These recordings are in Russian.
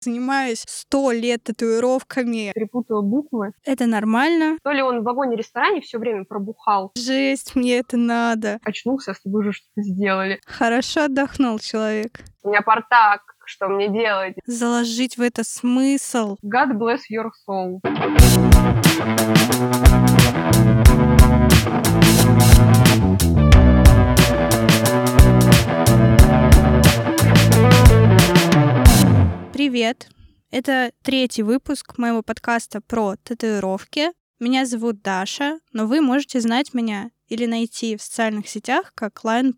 Занимаюсь сто лет татуировками. Перепутала буквы. Это нормально. То ли он в вагоне-ресторане все время пробухал. Жесть, мне это надо. Очнулся, с тобой уже что-то сделали. Хорошо отдохнул человек. У меня портак, что мне делать? Заложить в это смысл. God bless your soul. Привет! Это третий выпуск моего подкаста про татуировки. Меня зовут Даша, но вы можете знать меня или найти в социальных сетях как Line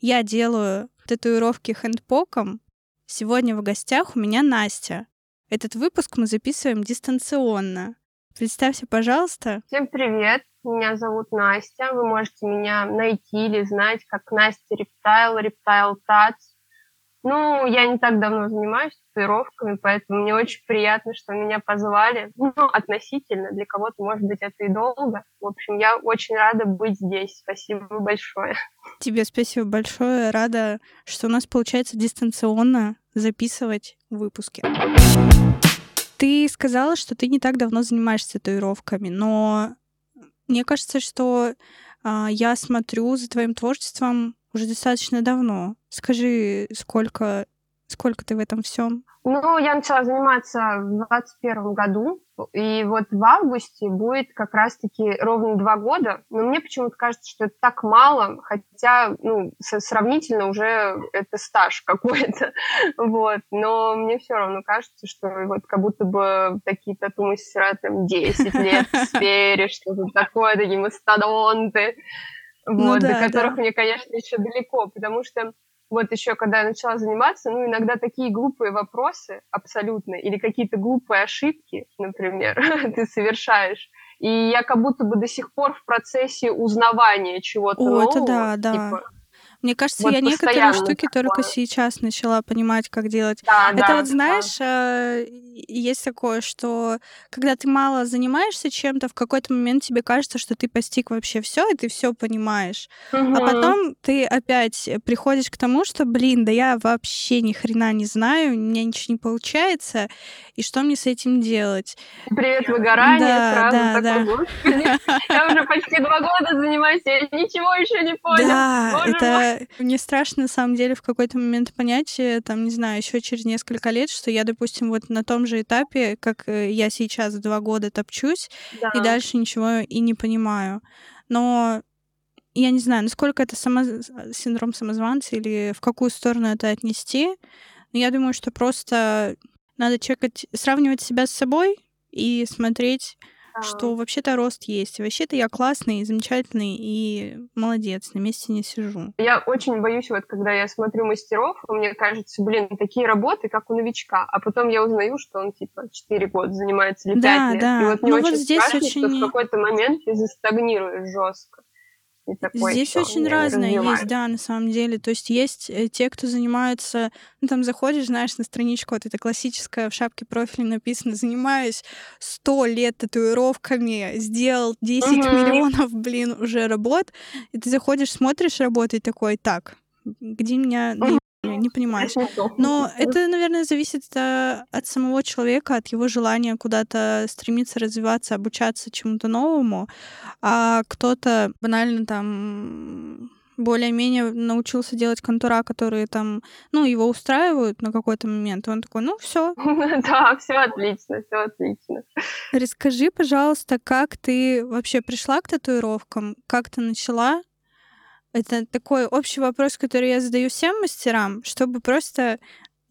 Я делаю татуировки хендпоком. Сегодня в гостях у меня Настя. Этот выпуск мы записываем дистанционно. Представься, пожалуйста. Всем привет! Меня зовут Настя. Вы можете меня найти или знать как Настя Рептайл, Рептайл Тац. Ну, я не так давно занимаюсь татуировками, поэтому мне очень приятно, что меня позвали. Ну, относительно, для кого-то, может быть, это и долго. В общем, я очень рада быть здесь. Спасибо большое. Тебе спасибо большое. Рада, что у нас получается дистанционно записывать выпуски. Ты сказала, что ты не так давно занимаешься татуировками, но мне кажется, что а, я смотрю за твоим творчеством уже достаточно давно. Скажи, сколько, сколько ты в этом всем? Ну, я начала заниматься в 2021 году, и вот в августе будет как раз-таки ровно два года. Но мне почему-то кажется, что это так мало, хотя, ну, сравнительно уже это стаж какой-то. Вот. Но мне все равно кажется, что вот как будто бы такие тату-мастера там 10 лет в сфере, что-то такое, такие мастодонты ну вот, ну, да, до которых да. мне, конечно, еще далеко, потому что вот еще когда я начала заниматься, ну, иногда такие глупые вопросы абсолютно, или какие-то глупые ошибки, например, ты совершаешь, и я как будто бы до сих пор в процессе узнавания чего-то О, нового. это да, да. Типа, мне кажется, вот я некоторые штуки такое. только сейчас начала понимать, как делать. Да, Это да, вот знаешь, да. Э, есть такое, что когда ты мало занимаешься чем-то, в какой-то момент тебе кажется, что ты постиг вообще все, и ты все понимаешь. Угу. А потом ты опять приходишь к тому, что, блин, да я вообще ни хрена не знаю, у меня ничего не получается, и что мне с этим делать? Привет, выгорание, да, сразу да, такой, да. я уже почти два года занимаюсь, я ничего еще не понял. Да, это мне страшно, на самом деле, в какой-то момент понять, э, там, не знаю, еще через несколько лет, что я, допустим, вот на том же этапе, как э, я сейчас два года топчусь, да. и дальше ничего и не понимаю. Но я не знаю, насколько это само... синдром самозванца или в какую сторону это отнести. Но я думаю, что просто надо чекать, сравнивать себя с собой и смотреть, что вообще-то рост есть. Вообще-то я классный, замечательный и молодец, на месте не сижу. Я очень боюсь, вот когда я смотрю мастеров, мне кажется, блин, такие работы, как у новичка, а потом я узнаю, что он типа 4 года занимается или 5 да, лет. Да. И вот мне ну, очень вот здесь страшно, очень... что в какой-то момент ты застагнируешь жестко. Такой, Здесь очень разное есть, да, на самом деле. То есть есть э, те, кто занимаются, ну там заходишь, знаешь, на страничку, вот это классическое в шапке профиля написано, занимаюсь сто лет татуировками, сделал 10 угу. миллионов, блин, уже работ, и ты заходишь, смотришь работы и такой, так, где меня не понимаешь. Но это, наверное, зависит э, от самого человека, от его желания куда-то стремиться развиваться, обучаться чему-то новому. А кто-то банально там более-менее научился делать контура, которые там, ну, его устраивают на какой-то момент. Он такой, ну, все. Да, все отлично, все отлично. Расскажи, пожалуйста, как ты вообще пришла к татуировкам, как ты начала, это такой общий вопрос, который я задаю всем мастерам, чтобы просто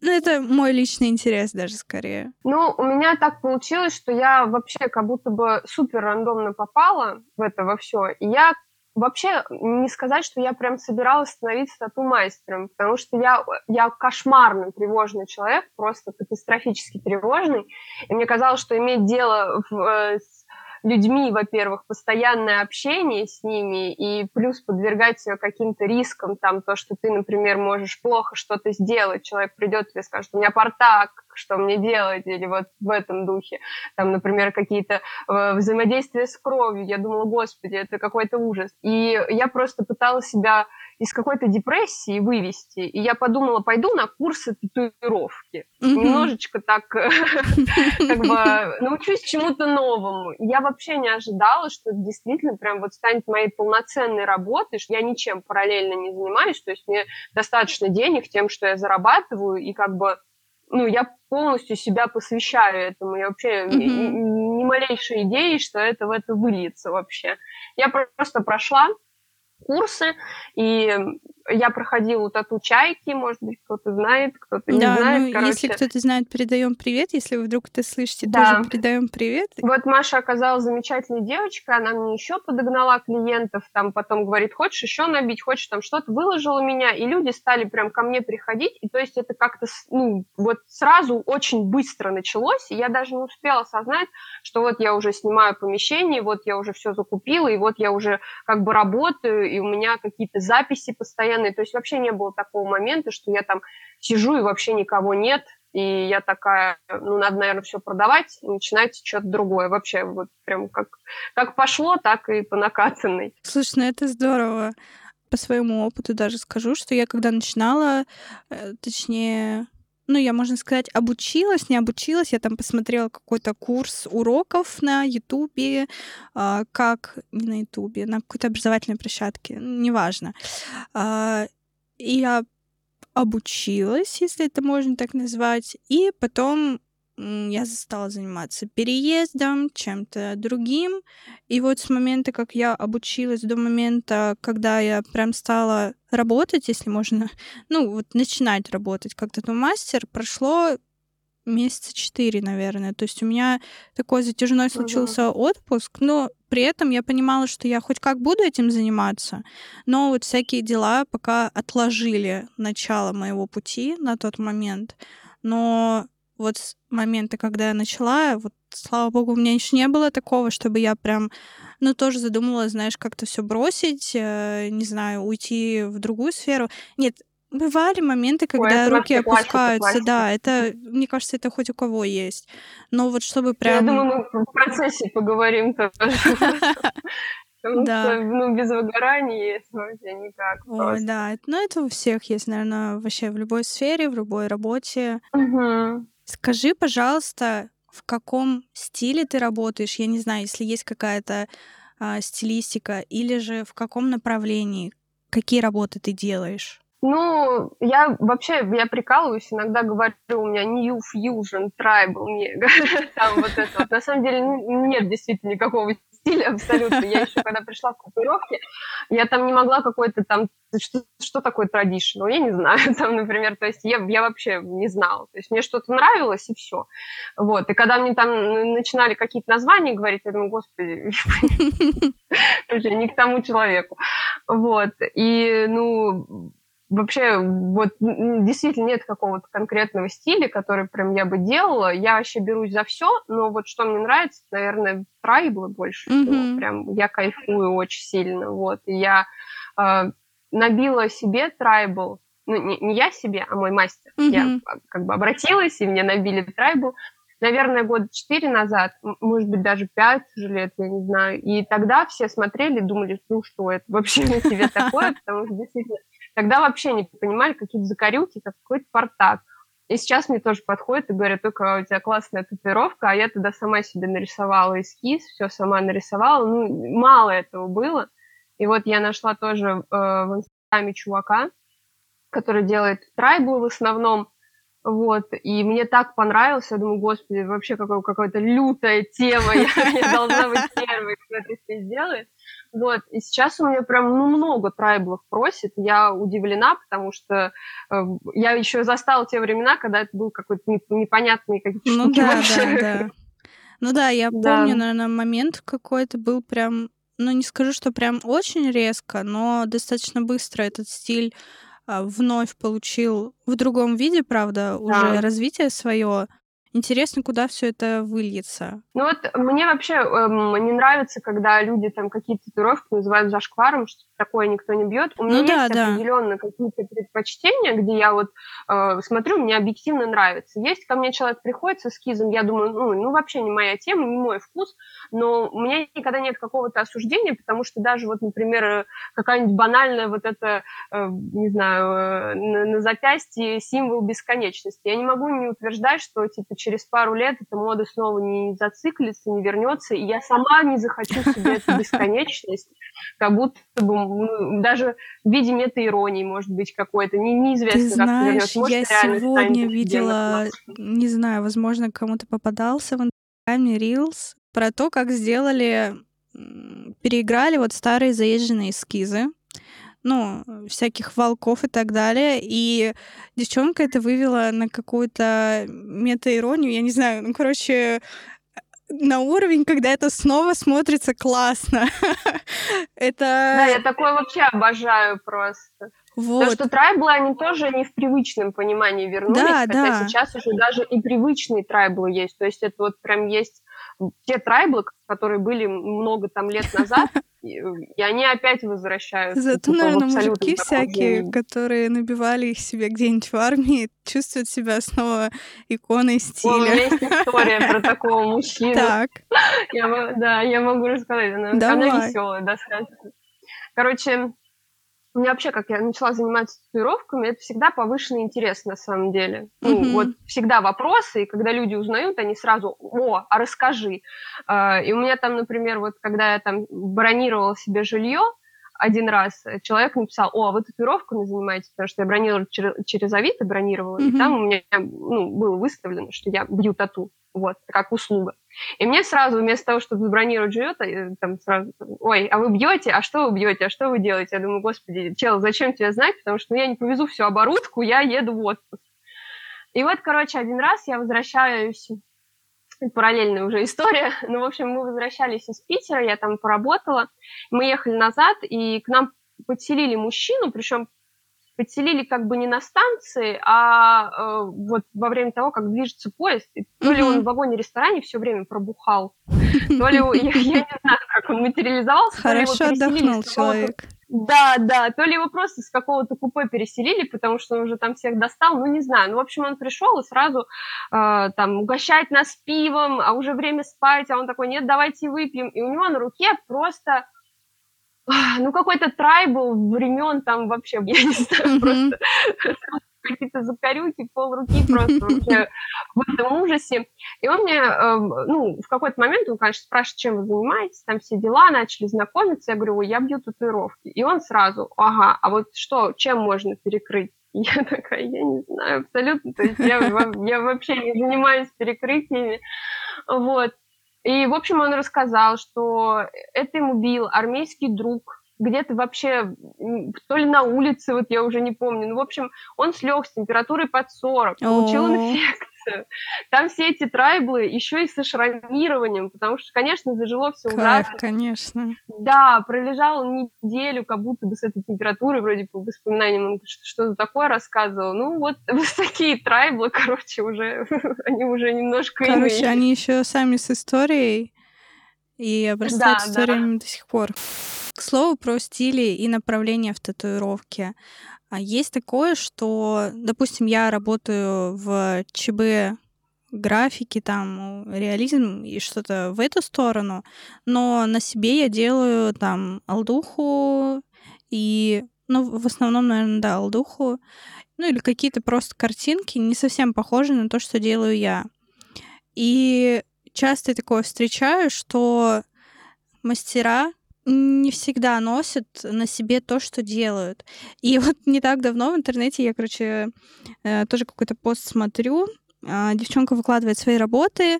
ну, это мой личный интерес даже скорее. Ну, у меня так получилось, что я вообще как будто бы супер рандомно попала в это во все. И я вообще не сказать, что я прям собиралась становиться тату-мастером, потому что я, я кошмарно тревожный человек, просто катастрофически тревожный. И мне казалось, что иметь дело в, э, с людьми, во-первых, постоянное общение с ними, и плюс подвергать себя каким-то рискам, там, то, что ты, например, можешь плохо что-то сделать, человек придет тебе скажет, у меня портак, что мне делать, или вот в этом духе, там, например, какие-то э, взаимодействия с кровью, я думала, господи, это какой-то ужас. И я просто пыталась себя из какой-то депрессии вывести. И я подумала, пойду на курсы татуировки. Немножечко так, как бы, научусь чему-то новому. Я вообще не ожидала, что это действительно прям вот станет моей полноценной работой, что я ничем параллельно не занимаюсь, то есть мне достаточно денег тем, что я зарабатываю, и как бы ну, я полностью себя посвящаю этому. Я вообще mm-hmm. ни, ни малейшей идеи, что это в это выльется вообще. Я просто прошла курсы, и я проходила тату чайки, может быть, кто-то знает, кто-то не да, знает. Ну, Короче... Если кто-то знает, передаем привет. Если вы вдруг это слышите, да. тоже передаем привет. Вот Маша оказалась замечательной девочкой, она мне еще подогнала клиентов, там потом говорит, хочешь еще набить, хочешь там что-то, выложила меня, и люди стали прям ко мне приходить, и то есть это как-то, ну, вот сразу очень быстро началось, и я даже не успела осознать, что вот я уже снимаю помещение, вот я уже все закупила, и вот я уже как бы работаю, и у меня какие-то записи постоянные. То есть вообще не было такого момента, что я там сижу и вообще никого нет, и я такая, ну, надо, наверное, все продавать и начинать что-то другое. Вообще, вот прям как, как пошло, так и по накатанной. Слушай, ну это здорово. По своему опыту даже скажу, что я когда начинала, э, точнее, ну, я, можно сказать, обучилась, не обучилась. Я там посмотрела какой-то курс уроков на Ютубе, э, как... Не на Ютубе, на какой-то образовательной площадке, неважно. Э, и я обучилась, если это можно так назвать, и потом я стала заниматься переездом, чем-то другим. И вот с момента, как я обучилась, до момента, когда я прям стала работать, если можно, ну, вот начинать работать как тату-мастер, прошло месяца четыре, наверное. То есть у меня такой затяжной случился uh-huh. отпуск, но при этом я понимала, что я хоть как буду этим заниматься, но вот всякие дела пока отложили начало моего пути на тот момент. Но вот с момента, когда я начала, вот, слава богу, у меня еще не было такого, чтобы я прям, ну, тоже задумала, знаешь, как-то все бросить, э, не знаю, уйти в другую сферу. Нет, бывали моменты, когда Ой, руки опускаются, да, это, мне кажется, это хоть у кого есть. Но вот чтобы прям... Я думаю, мы в процессе поговорим тоже. Потому да. что, ну, без выгорания есть вообще никак. Ой, просто. да. Ну, это у всех есть, наверное, вообще в любой сфере, в любой работе. Угу. Скажи, пожалуйста, в каком стиле ты работаешь? Я не знаю, если есть какая-то а, стилистика, или же в каком направлении, какие работы ты делаешь? Ну, я вообще, я прикалываюсь, иногда говорю, у меня New Fusion, Tribal, там вот это. На самом деле нет действительно никакого стиля абсолютно. Я еще когда пришла в группировки, я там не могла какой-то там, что, что такое traditional, я не знаю, там, например, то есть я, я вообще не знала. То есть мне что-то нравилось, и все. Вот. И когда мне там начинали какие-то названия говорить, я думаю, господи, не к тому человеку. Вот. И, ну, вообще вот действительно нет какого-то конкретного стиля, который прям я бы делала. Я вообще берусь за все, но вот что мне нравится, наверное, трайблы больше mm-hmm. всего. Прям я кайфую очень сильно. Вот. И я э, набила себе трайбл, ну не, не я себе, а мой мастер. Mm-hmm. Я как бы обратилась, и мне набили трайбл. Наверное, года четыре назад, может быть, даже пять уже лет, я не знаю. И тогда все смотрели, думали, ну что это вообще на тебе такое, потому что действительно Тогда вообще не понимали какие-то закорюки, как какой-то портак. И сейчас мне тоже подходит и говорят, только у тебя классная татуировка, а я тогда сама себе нарисовала эскиз, все сама нарисовала. Ну, мало этого было. И вот я нашла тоже э, в инстаграме чувака, который делает трайблы в основном. Вот, и мне так понравилось, я думаю, господи, вообще какая-то лютая тема, я, я должна быть первой, кто это все сделает. Вот, и сейчас у меня прям ну, много трайблов просит. Я удивлена, потому что э, я еще застала те времена, когда это был какой-то непонятный какие-то ну, штуки да, вообще. Да, да. Ну да, я да. помню, наверное, момент какой-то был прям, ну не скажу, что прям очень резко, но достаточно быстро этот стиль а, вновь получил в другом виде, правда, да. уже развитие свое. Интересно, куда все это выльется. Ну вот мне вообще эм, не нравится, когда люди там какие-то татуировки называют зашкваром, что такое никто не бьет. У меня ну, есть да, определенно какие-то предпочтения, где я вот э, смотрю, мне объективно нравится. Есть ко мне человек приходит с эскизом, я думаю, ну, ну вообще не моя тема, не мой вкус, но у меня никогда нет какого-то осуждения, потому что даже вот, например, какая-нибудь банальная вот эта, э, не знаю, э, на, на запястье символ бесконечности. Я не могу не утверждать, что типа через пару лет эта мода снова не зациклится, не вернется, и я сама не захочу себе эту бесконечность, как будто бы ну, даже в виде мета-иронии, может быть, какой-то, не, неизвестно, Ты знаешь, как это Может, я сегодня видела, не знаю, возможно, кому-то попадался в Инстаграме Reels про то, как сделали, переиграли вот старые заезженные эскизы, ну, всяких волков и так далее. И девчонка это вывела на какую-то мета-иронию, я не знаю, ну, короче, на уровень, когда это снова смотрится классно. это... Да, я такое вообще обожаю просто. Вот. Потому что трайблы, они тоже не в привычном понимании вернулись, да, хотя да. сейчас уже даже и привычные трайблы есть. То есть это вот прям есть те трайблы, которые были много там лет назад, и, они опять возвращаются. Зато, наверное, мужики всякие, которые набивали их себе где-нибудь в армии, чувствуют себя снова иконой стиля. О, у меня есть история про такого мужчину. Так. Я, да, я могу рассказать. Она, она веселая, достаточно. Короче, у меня вообще, как я начала заниматься татуировками, это всегда повышенный интерес на самом деле. Ну, mm-hmm. вот всегда вопросы, и когда люди узнают, они сразу, о, а расскажи. Uh, и у меня там, например, вот когда я там бронировала себе жилье, один раз человек написал, о, а вы татуировками занимаетесь, потому что я бронировала через, через Авито, бронировала, mm-hmm. и там у меня ну, было выставлено, что я бью тату, вот, как услуга. И мне сразу, вместо того, чтобы забронировать жилье, э, там сразу, ой, а вы бьете, а что вы бьете, а что вы делаете? Я думаю, господи, чел, зачем тебе знать, потому что ну, я не повезу всю оборудку, я еду в отпуск. И вот, короче, один раз я возвращаюсь, параллельная уже история, но, в общем, мы возвращались из Питера, я там поработала, мы ехали назад, и к нам подселили мужчину, причем подселили как бы не на станции, а э, вот во время того, как движется поезд. И то ли он в вагоне-ресторане все время пробухал, то ли, я, я не знаю, как он материализовался. Хорошо отдохнул человек. Да, да, то ли его просто с какого-то купе переселили, потому что он уже там всех достал, ну не знаю. Ну, в общем, он пришел и сразу э, там угощать нас пивом, а уже время спать, а он такой, нет, давайте выпьем. И у него на руке просто ну, какой-то трайбл времен там вообще, я не знаю, просто какие-то закорюки, пол руки просто вообще в этом ужасе. И он мне, эм, ну, в какой-то момент, он, конечно, спрашивает, чем вы занимаетесь, там все дела, начали знакомиться, я говорю, я бью татуировки. И он сразу, ага, а вот что, чем можно перекрыть? Я такая, я не знаю абсолютно, то есть я, я вообще не занимаюсь перекрытиями, вот. И, в общем, он рассказал, что это ему бил армейский друг, где-то вообще, то ли на улице, вот я уже не помню. Ну, в общем, он слег с температурой под 40, получил инфекцию. Там все эти трайблы еще и со шрамированием, потому что, конечно, зажило все ужасно. конечно. Да, пролежал неделю, как будто бы с этой температурой, вроде по воспоминаниям, он что, что за такое рассказывал. Ну, вот, вот такие трайблы, короче, уже, они уже немножко Короче, иные. они еще сами с историей и обрастают да, историями да. до сих пор. К слову про стили и направления в татуировке. А есть такое, что, допустим, я работаю в ЧБ графики, там, реализм и что-то в эту сторону, но на себе я делаю там алдуху и, ну, в основном, наверное, да, алдуху, ну, или какие-то просто картинки, не совсем похожие на то, что делаю я. И часто такое встречаю, что мастера не всегда носят на себе то, что делают. И вот не так давно в интернете я, короче, э, тоже какой-то пост смотрю, а, девчонка выкладывает свои работы,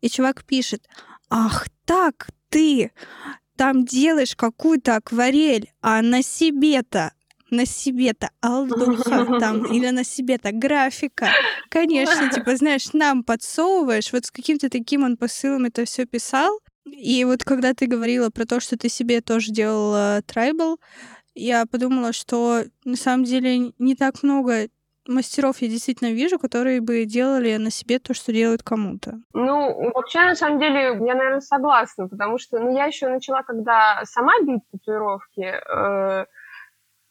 и чувак пишет, ах так, ты там делаешь какую-то акварель, а на себе-то на себе-то алдуха там или на себе-то графика. Конечно, типа, знаешь, нам подсовываешь, вот с каким-то таким он посылом это все писал, и вот когда ты говорила про то, что ты себе тоже делала трайбл, я подумала, что на самом деле не так много мастеров я действительно вижу, которые бы делали на себе то, что делают кому-то. Ну, вообще, на самом деле, я, наверное, согласна, потому что ну, я еще начала, когда сама бить татуировки, э,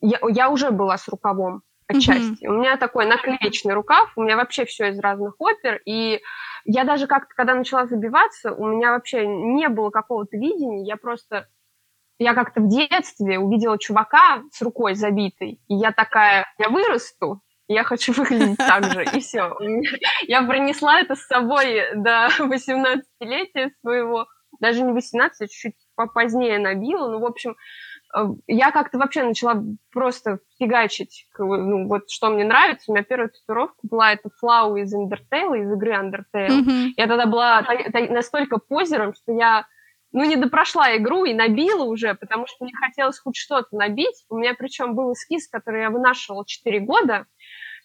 я, я уже была с рукавом отчасти. Mm-hmm. У меня такой наклеечный рукав, у меня вообще все из разных опер, и я даже как-то, когда начала забиваться, у меня вообще не было какого-то видения, я просто я как-то в детстве увидела чувака с рукой забитой, и я такая, я вырасту, я хочу выглядеть так же, и все. Я пронесла это с собой до 18-летия своего, даже не 18, а чуть-чуть попозднее набила, ну, в общем, я как-то вообще начала просто фигачить, ну, вот что мне нравится. У меня первая татуировка была это Флау из Undertale, из игры Undertale. Mm-hmm. Я тогда была настолько позером, что я ну, не допрошла игру и набила уже, потому что мне хотелось хоть что-то набить. У меня причем был эскиз, который я вынашивала 4 года.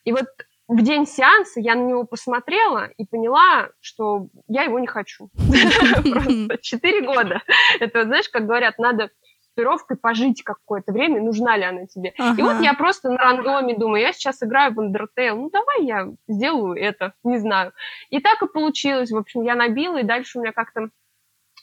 И вот в день сеанса я на него посмотрела и поняла, что я его не хочу. Просто 4 года. Это, знаешь, как говорят, надо татуировкой пожить какое-то время, нужна ли она тебе. И вот я просто на рандоме думаю, я сейчас играю в Undertale, ну давай я сделаю это, не знаю. И так и получилось. В общем, я набила, и дальше у меня как-то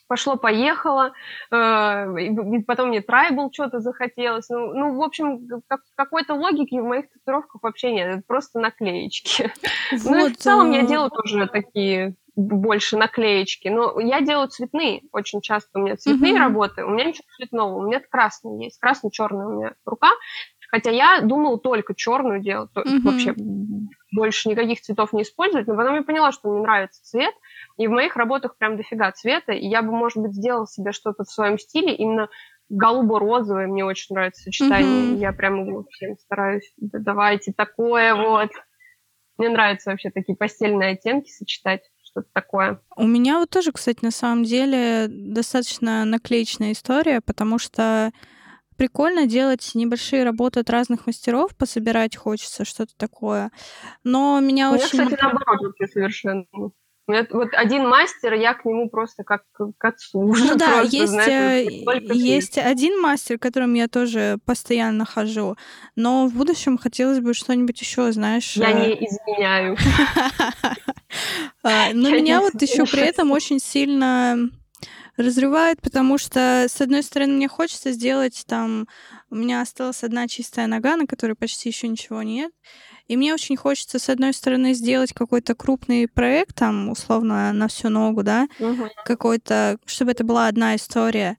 пошло-поехало, э, потом мне трайбл что-то захотелось. Ну, ну в общем, как, какой-то логики в моих татуировках вообще нет, это просто наклеечки. Вот. Ну и в целом я э, делаю тоже такие больше наклеечки. Но я делаю цветные. Очень часто у меня цветные mm-hmm. работы. У меня ничего цветного. У меня красный есть. Красно-черная у меня рука. Хотя я думала только черную делать. Mm-hmm. Вообще больше никаких цветов не использовать. Но потом я поняла, что мне нравится цвет. И в моих работах прям дофига цвета, и я бы, может быть, сделала себе что-то в своем стиле, именно голубо-розовое, мне очень нравится сочетание, mm-hmm. я прям его всем стараюсь, да, давайте такое вот. Мне нравятся вообще такие постельные оттенки сочетать, что-то такое. У меня вот тоже, кстати, на самом деле достаточно наклеечная история, потому что прикольно делать небольшие работы от разных мастеров, пособирать хочется, что-то такое. Но меня У очень... кстати, наоборот, совершенно. Вот один мастер, я к нему просто как к отцу. Ну да, просто, есть, знаешь, э, есть один мастер, к которому я тоже постоянно хожу, но в будущем хотелось бы что-нибудь еще, знаешь. Я не э, изменяю. А, но меня вот еще при этом очень сильно разрывает, потому что, с одной стороны, мне хочется сделать там... У меня осталась одна чистая нога, на которой почти еще ничего нет. И мне очень хочется, с одной стороны, сделать какой-то крупный проект, там, условно, на всю ногу, да, угу. какой-то, чтобы это была одна история.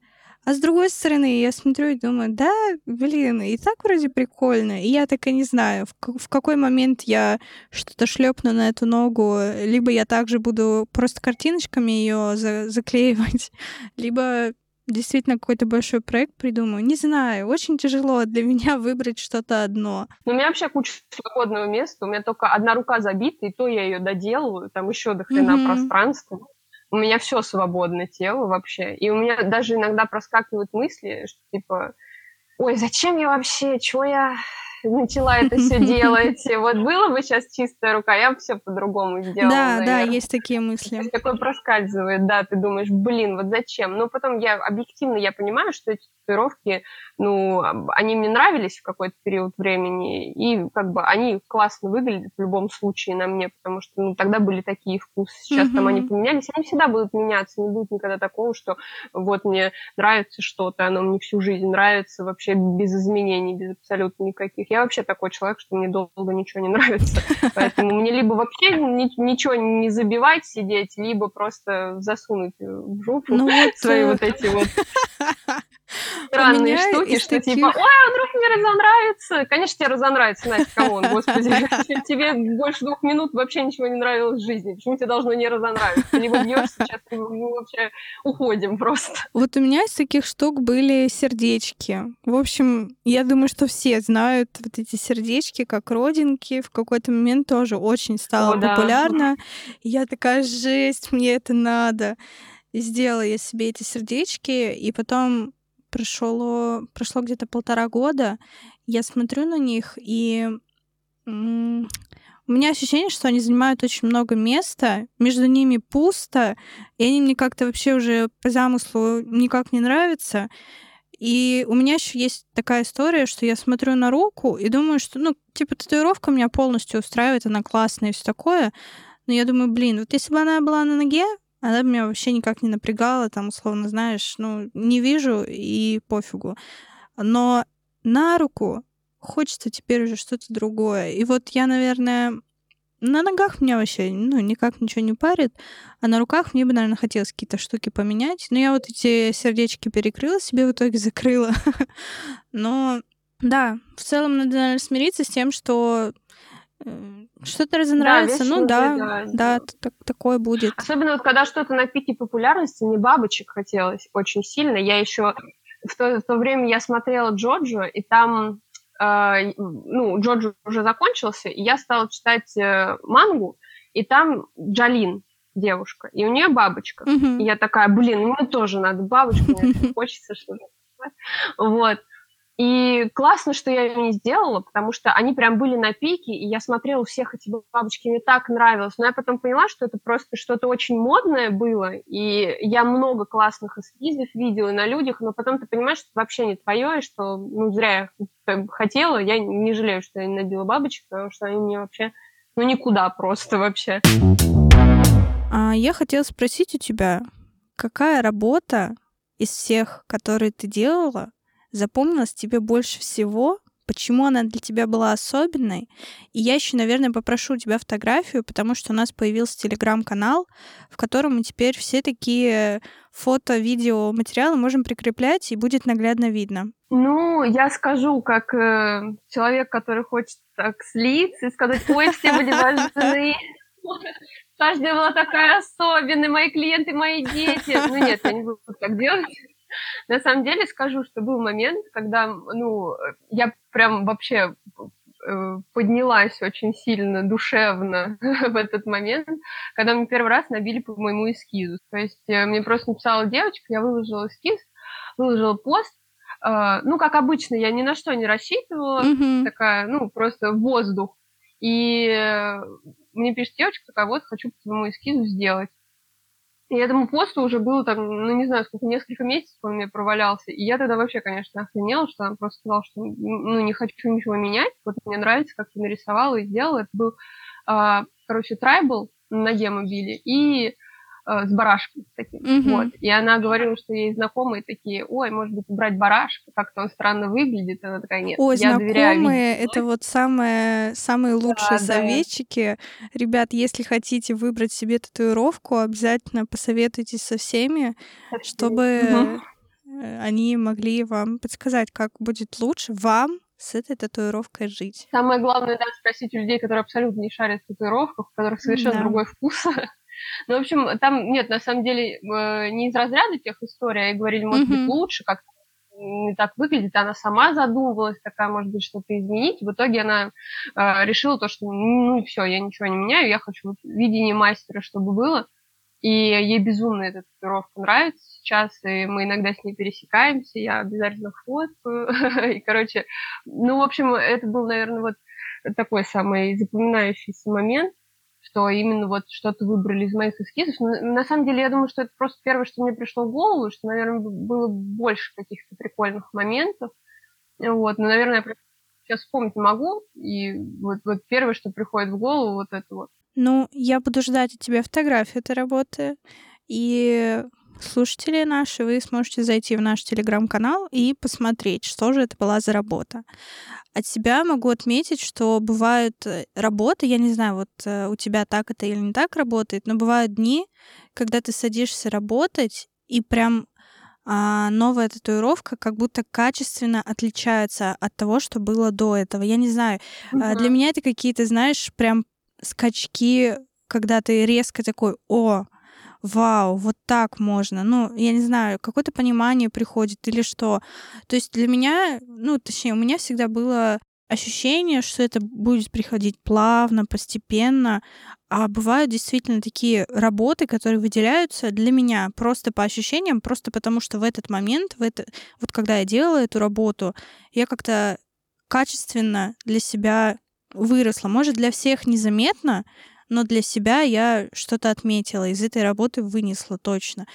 А с другой стороны, я смотрю и думаю, да, блин, и так вроде прикольно. И я так и не знаю, в, в какой момент я что-то шлепну на эту ногу, либо я также буду просто картиночками ее за заклеивать, либо действительно какой-то большой проект придумаю. Не знаю, очень тяжело для меня выбрать что-то одно. У меня вообще куча свободного места, у меня только одна рука забита, и то я ее доделываю, там еще до хрена mm-hmm. пространства. У меня все свободно тело вообще. И у меня даже иногда проскакивают мысли, что типа, ой, зачем я вообще, чего я начала это все делать. Вот было бы сейчас чистая рука, я бы все по-другому сделала. Да, да, есть такие мысли. Такое проскальзывает, да, ты думаешь, блин, вот зачем? Но потом я объективно я понимаю, что эти татуировки, ну, они мне нравились в какой-то период времени, и как бы они классно выглядят в любом случае на мне, потому что, ну, тогда были такие вкусы, сейчас mm-hmm. там они поменялись, они всегда будут меняться, не будет никогда такого, что вот мне нравится что-то, оно мне всю жизнь нравится вообще без изменений, без абсолютно никаких. Я вообще такой человек, что мне долго ничего не нравится, поэтому мне либо вообще ничего не забивать, сидеть, либо просто засунуть в жопу ну, свои вот эти вот странные штуки, что таких... типа, ой, а вдруг мне разонравится. Конечно, тебе разонравится, Настя, come on, господи. Тебе больше двух минут вообще ничего не нравилось в жизни. Почему тебе должно не разонравиться? Либо бьешь сейчас, либо мы вообще уходим просто. Вот у меня из таких штук были сердечки. В общем, я думаю, что все знают вот эти сердечки, как родинки. В какой-то момент тоже очень стало О, популярно. Да. Я такая, жесть, мне это надо сделала я себе эти сердечки, и потом прошло, прошло где-то полтора года, я смотрю на них, и у меня ощущение, что они занимают очень много места, между ними пусто, и они мне как-то вообще уже по замыслу никак не нравятся. И у меня еще есть такая история, что я смотрю на руку и думаю, что, ну, типа, татуировка меня полностью устраивает, она классная и все такое. Но я думаю, блин, вот если бы она была на ноге, она меня вообще никак не напрягала, там, условно, знаешь, ну, не вижу и пофигу. Но на руку хочется теперь уже что-то другое. И вот я, наверное, на ногах меня вообще, ну, никак ничего не парит, а на руках мне бы, наверное, хотелось какие-то штуки поменять. Но я вот эти сердечки перекрыла себе, в итоге закрыла. Но да, в целом надо, наверное, смириться с тем, что что-то разонравится, да, ну да, да, так, такое будет. Особенно вот когда что-то на пике популярности, мне бабочек хотелось очень сильно. Я еще в то, в то время я смотрела Джоджо, и там э, ну, Джоджо уже закончился, и я стала читать э, мангу, и там Джалин, девушка, и у нее бабочка. Mm-hmm. И я такая, блин, мне тоже надо бабочку, мне хочется что-то. Вот. И классно, что я ее не сделала, потому что они прям были на пике, и я смотрела всех эти бабочки, мне так нравилось. Но я потом поняла, что это просто что-то очень модное было, и я много классных эскизов видела на людях, но потом ты понимаешь, что это вообще не твое, и что, ну, зря я хотела, я не жалею, что я не набила бабочек, потому что они мне вообще, ну, никуда просто вообще. А я хотела спросить у тебя, какая работа из всех, которые ты делала, запомнилась тебе больше всего, почему она для тебя была особенной. И я еще, наверное, попрошу у тебя фотографию, потому что у нас появился телеграм-канал, в котором мы теперь все такие фото, видео, материалы можем прикреплять, и будет наглядно видно. Ну, я скажу, как э, человек, который хочет так слиться и сказать, ой, все были важны. Каждая была такая особенная, мои клиенты, мои дети. Ну нет, я не буду так делать. На самом деле скажу, что был момент, когда, ну, я прям вообще э, поднялась очень сильно, душевно в этот момент, когда мне первый раз набили по моему эскизу. То есть э, мне просто написала девочка, я выложила эскиз, выложила пост, Uh, ну, как обычно, я ни на что не рассчитывала, mm-hmm. такая, ну, просто воздух. И мне пишет девочка такая, вот, хочу по твоему эскизу сделать. И этому посту уже было там, ну, не знаю, сколько, несколько месяцев он мне провалялся. И я тогда вообще, конечно, охренела, что она просто сказала, что, ну, не хочу ничего менять. Вот мне нравится, как ты нарисовала и сделала. Это был, э, короче, трайбл на ноге мобили и с барашком таким. Mm-hmm. Вот. И она говорила, что ей знакомые такие, ой, может быть, брать барашка, как-то он странно выглядит. Она такая, нет, Ой, я знакомые, это вот самые, самые лучшие да, советчики. Да. Ребят, если хотите выбрать себе татуировку, обязательно посоветуйтесь со всеми, чтобы mm-hmm. они могли вам подсказать, как будет лучше вам с этой татуировкой жить. Самое главное, да, спросить у людей, которые абсолютно не шарят в татуировках, у которых совершенно да. другой вкус. Ну, в общем, там нет, на самом деле, э, не из разряда тех историй, а говорили, может быть, лучше, как не так выглядит, она сама задумывалась, такая, может быть, что-то изменить. В итоге она э, решила то, что ну все, я ничего не меняю, я хочу вот видение мастера, чтобы было. И ей безумно эта татуировка нравится сейчас, и мы иногда с ней пересекаемся, я обязательно фоткаю. и, короче, ну, в общем, это был, наверное, вот такой самый запоминающийся момент что именно вот что-то выбрали из моих эскизов. Но на самом деле, я думаю, что это просто первое, что мне пришло в голову, что, наверное, было больше каких-то прикольных моментов. Вот, но, наверное, я сейчас вспомнить могу, и вот, вот первое, что приходит в голову, вот это вот. Ну, я буду ждать от тебя фотографии этой работы, и слушатели наши, вы сможете зайти в наш телеграм-канал и посмотреть, что же это была за работа. От себя могу отметить, что бывают э, работы, я не знаю, вот э, у тебя так это или не так работает, но бывают дни, когда ты садишься работать, и прям а, новая татуировка как будто качественно отличается от того, что было до этого. Я не знаю. Uh-huh. Для меня это какие-то, знаешь, прям скачки, когда ты резко такой, о, вау, вот так можно. Ну, я не знаю, какое-то понимание приходит или что. То есть для меня, ну, точнее, у меня всегда было ощущение, что это будет приходить плавно, постепенно, а бывают действительно такие работы, которые выделяются для меня просто по ощущениям, просто потому что в этот момент, в это, вот когда я делала эту работу, я как-то качественно для себя выросла. Может, для всех незаметно, но для себя я что-то отметила, из этой работы вынесла точно.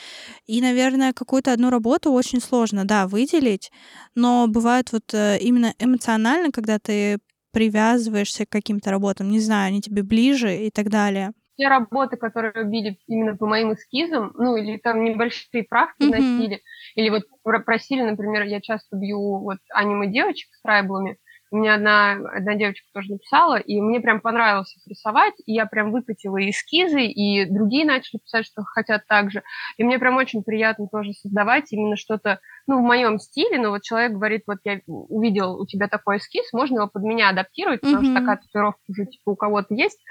И, наверное, какую-то одну работу очень сложно, да, выделить, но бывает вот э, именно эмоционально, когда ты привязываешься к каким-то работам, не знаю, они тебе ближе и так далее те работы, которые били именно по моим эскизам, ну, или там небольшие правки mm-hmm. носили, или вот просили, например, я часто бью вот аниме-девочек с трайблами, меня одна, одна девочка тоже написала, и мне прям понравилось их рисовать, и я прям выкатила эскизы, и другие начали писать, что хотят так же. И мне прям очень приятно тоже создавать именно что-то, ну, в моем стиле, но вот человек говорит, вот я увидел у тебя такой эскиз, можно его под меня адаптировать, потому mm-hmm. что такая татуировка уже типа у кого-то есть.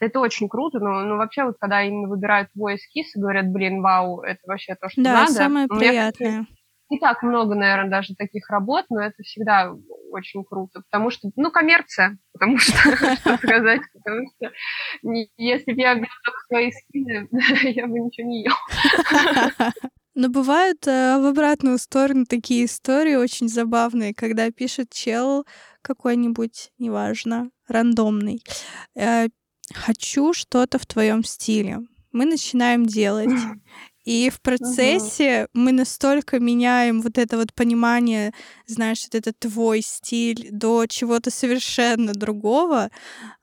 Это очень круто, но, но вообще вот когда именно выбирают твой эскиз и говорят, блин, вау, это вообще то, что да, надо. Да, самое приятное. Меня, не так много, наверное, даже таких работ, но это всегда очень круто, потому что, ну, коммерция, потому что, что сказать, потому что если бы я видела свои скины, я бы ничего не ела. Но бывают э, в обратную сторону такие истории очень забавные, когда пишет чел какой-нибудь, неважно, рандомный. Э, Хочу что-то в твоем стиле. Мы начинаем делать. И в процессе угу. мы настолько меняем вот это вот понимание, знаешь, вот это твой стиль до чего-то совершенно другого.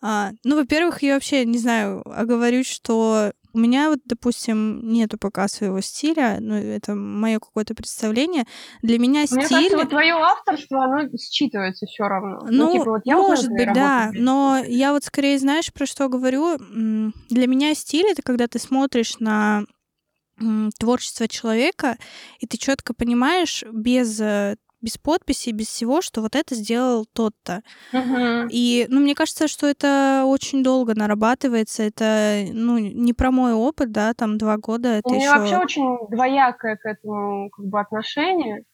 А, ну, во-первых, я вообще не знаю, оговорюсь, что у меня вот, допустим, нету пока своего стиля, ну, это мое какое-то представление. Для меня Мне стиль... Мне кажется, вот твое авторство, оно считывается все равно. Ну, ну типа, вот я может быть, да, но я вот скорее, знаешь, про что говорю? Для меня стиль — это когда ты смотришь на творчество человека, и ты четко понимаешь без э, без подписи, без всего, что вот это сделал тот-то. Uh-huh. И, ну, мне кажется, что это очень долго нарабатывается. Это, ну, не про мой опыт, да, там два года. Это У еще... меня вообще очень двоякое к этому как бы отношение,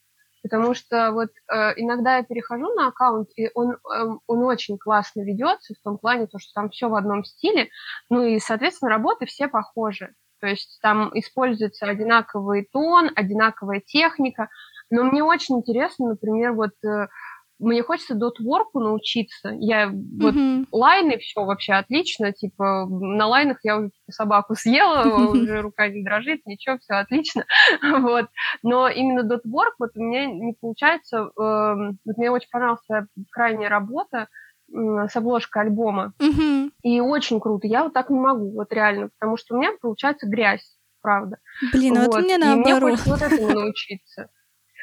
потому что вот э, иногда я перехожу на аккаунт, и он, э, он очень классно ведется в том плане, то, что там все в одном стиле, ну и, соответственно, работы все похожи. То есть там используется одинаковый тон, одинаковая техника. Но мне очень интересно, например, вот э, мне хочется дотворку научиться. Я вот mm-hmm. лайны все вообще отлично, типа на лайнах я уже типа, собаку съела, уже рука не дрожит, ничего, все отлично, вот. Но именно дотворк вот у меня не получается. Э, вот мне очень понравилась крайняя работа с обложкой альбома. Угу. И очень круто. Я вот так не могу, вот реально, потому что у меня получается грязь, правда. Блин, вот, вот мне наоборот. И мне хочется вот этому научиться.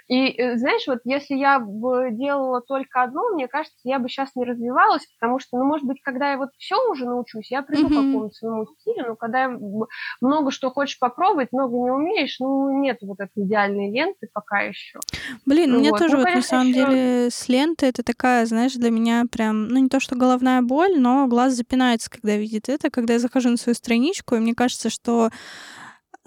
И э, знаешь, вот если я бы делала только одно, мне кажется, я бы сейчас не развивалась, потому что, ну, может быть, когда я вот все уже научусь, я приду mm-hmm. к какому-то своему стилю, но когда много что хочешь попробовать, много не умеешь, ну, нет вот этой идеальной ленты пока еще. Блин, ну, мне вот. тоже ну, вот конечно, на самом еще... деле с лентой это такая, знаешь, для меня прям, ну, не то что головная боль, но глаз запинается, когда видит это, когда я захожу на свою страничку, и мне кажется, что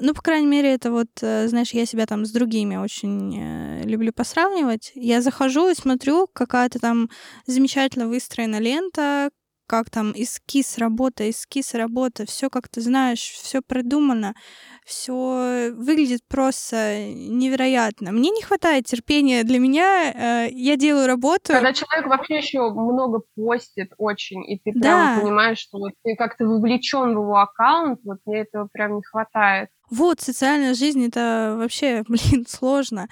ну, по крайней мере, это вот, э, знаешь, я себя там с другими очень э, люблю посравнивать. Я захожу и смотрю, какая-то там замечательно выстроена лента, как там эскиз работа, эскиз работа, все как ты знаешь, все продумано, все выглядит просто невероятно. Мне не хватает терпения для меня, э, я делаю работу. Когда человек вообще еще много постит очень, и ты да. прям понимаешь, что вот ты как-то вовлечен в его аккаунт, вот мне этого прям не хватает. Вот, социальная жизнь это вообще, блин, сложно.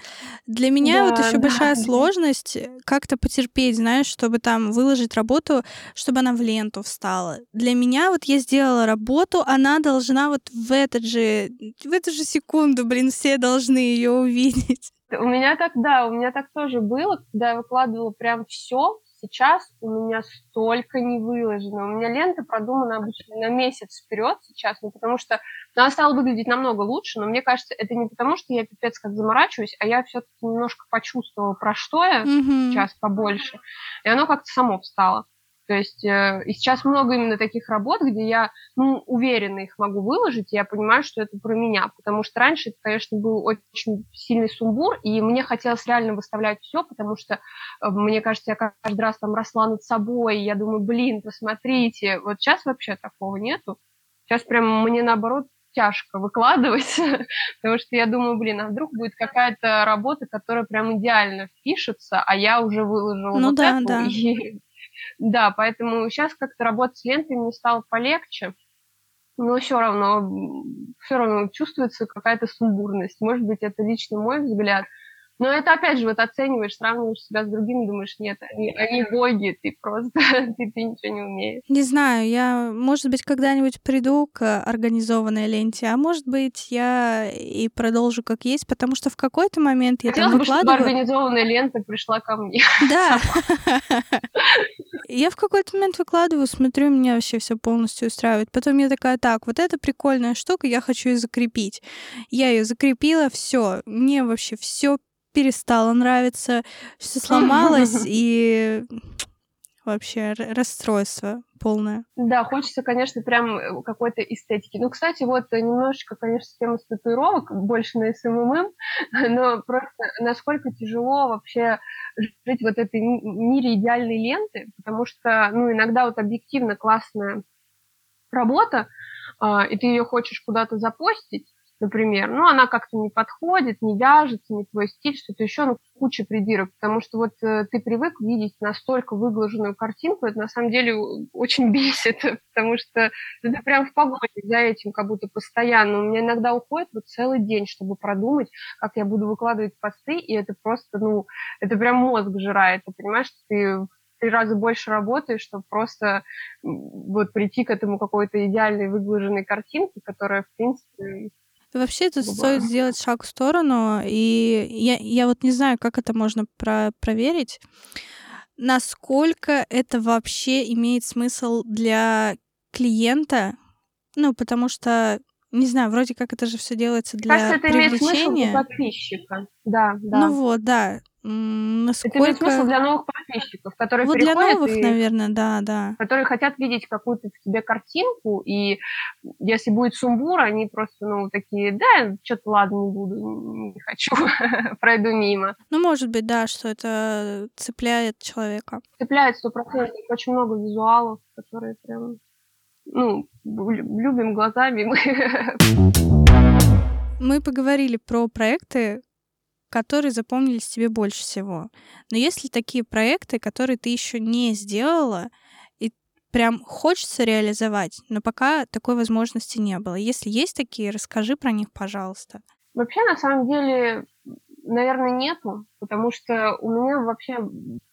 Для меня да, вот еще да. большая сложность как-то потерпеть, знаешь, чтобы там выложить работу, чтобы она в ленту встала. Для меня вот я сделала работу, она должна вот в этот же, в эту же секунду, блин, все должны ее увидеть. У меня так, да, у меня так тоже было, когда я выкладывала прям все, Сейчас у меня столько не выложено. У меня лента продумана обычно на месяц вперед сейчас, ну, потому что она стала выглядеть намного лучше, но мне кажется, это не потому, что я пипец как заморачиваюсь, а я все-таки немножко почувствовала, про что я mm-hmm. сейчас побольше, и оно как-то само встало. То есть э, и сейчас много именно таких работ, где я, ну, уверенно их могу выложить, и я понимаю, что это про меня, потому что раньше это, конечно, был очень сильный сумбур, и мне хотелось реально выставлять все, потому что, э, мне кажется, я каждый раз там росла над собой, и я думаю, блин, посмотрите, вот сейчас вообще такого нету. Сейчас прям мне наоборот тяжко выкладывать, потому что я думаю, блин, а вдруг будет какая-то работа, которая прям идеально впишется, а я уже выложила ну, вот да, эту, да. и да, поэтому сейчас как-то работать с лентой мне стало полегче. но все равно, все равно чувствуется какая-то сумбурность. Может быть, это лично мой взгляд, но это опять же, вот оцениваешь, сравниваешь себя с другими, думаешь, нет, они, они боги, ты просто, ты, ты ничего не умеешь. Не знаю, я, может быть, когда-нибудь приду к организованной ленте, а может быть, я и продолжу как есть, потому что в какой-то момент я Хотелось там бы, выкладываю... чтобы организованная лента пришла ко мне. Да. Я в какой-то момент выкладываю, смотрю, меня вообще все полностью устраивает. Потом я такая, так, вот эта прикольная штука, я хочу ее закрепить. Я ее закрепила, все, мне вообще все перестало нравиться, все сломалось, и вообще расстройство полное. Да, хочется, конечно, прям э, какой-то эстетики. Ну, кстати, вот э, немножечко, конечно, тема с татуировок, больше на SMM, но просто насколько тяжело вообще жить вот этой мире идеальной ленты, потому что, ну, иногда вот объективно классная работа, а, и ты ее хочешь куда-то запостить, например, ну, она как-то не подходит, не вяжется, не твой стиль, что-то еще, ну, куча придирок, потому что вот э, ты привык видеть настолько выглаженную картинку, это на самом деле очень бесит, потому что ты прям в погоне за этим как будто постоянно. У меня иногда уходит вот целый день, чтобы продумать, как я буду выкладывать посты, и это просто, ну, это прям мозг жирает, ты понимаешь, что ты три раза больше работаешь, чтобы просто вот прийти к этому какой-то идеальной выглаженной картинке, которая, в принципе, Вообще тут стоит сделать шаг в сторону, и я, я вот не знаю, как это можно про проверить, насколько это вообще имеет смысл для клиента, ну, потому что не знаю, вроде как это же все делается для Кажется, это привлечения. имеет смысл для подписчика. Да, да. Ну вот, да. Насколько... Это имеет смысл для новых подписчиков, которые вот приходят для новых, и... наверное, да, да. Которые хотят видеть какую-то в тебе картинку, и если будет сумбур, они просто, ну, такие, да, что-то ладно, не буду, не хочу, пройду мимо. Ну, может быть, да, что это цепляет человека. Цепляет сто процентов. Очень много визуалов, которые прям ну, любим глазами. Мы поговорили про проекты, которые запомнились тебе больше всего. Но есть ли такие проекты, которые ты еще не сделала, и прям хочется реализовать, но пока такой возможности не было? Если есть такие, расскажи про них, пожалуйста. Вообще, на самом деле, наверное, нету, потому что у меня вообще,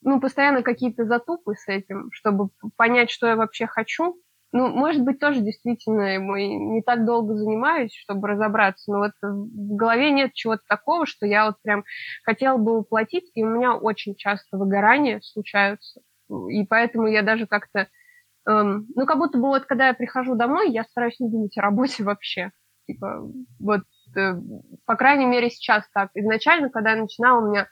ну, постоянно какие-то затупы с этим, чтобы понять, что я вообще хочу. Ну, может быть, тоже действительно мой не так долго занимаюсь, чтобы разобраться, но вот в голове нет чего-то такого, что я вот прям хотела бы воплотить, и у меня очень часто выгорания случаются. И поэтому я даже как-то, эм, ну, как будто бы вот когда я прихожу домой, я стараюсь не думать о работе вообще. Типа, вот, э, по крайней мере, сейчас так. Изначально, когда я начинала, у меня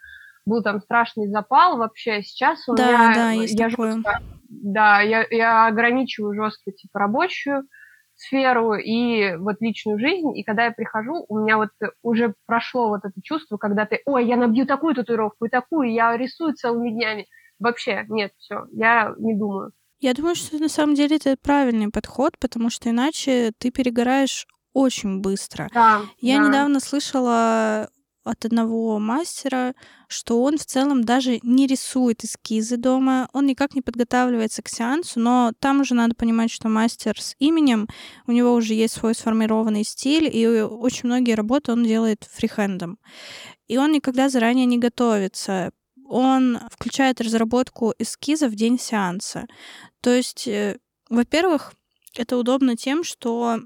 был там страшный запал вообще, сейчас у да, меня... Да, есть я такое. Жестко, да, я, я ограничиваю жестко типа рабочую сферу и вот личную жизнь, и когда я прихожу, у меня вот уже прошло вот это чувство, когда ты, ой, я набью такую татуировку и такую, я рисую целыми днями. Вообще, нет, все, я не думаю. Я думаю, что на самом деле это правильный подход, потому что иначе ты перегораешь очень быстро. Да, я да. недавно слышала от одного мастера, что он в целом даже не рисует эскизы дома, он никак не подготавливается к сеансу, но там уже надо понимать, что мастер с именем, у него уже есть свой сформированный стиль, и очень многие работы он делает фрихендом. И он никогда заранее не готовится. Он включает разработку эскиза в день сеанса. То есть, э, во-первых, это удобно тем, что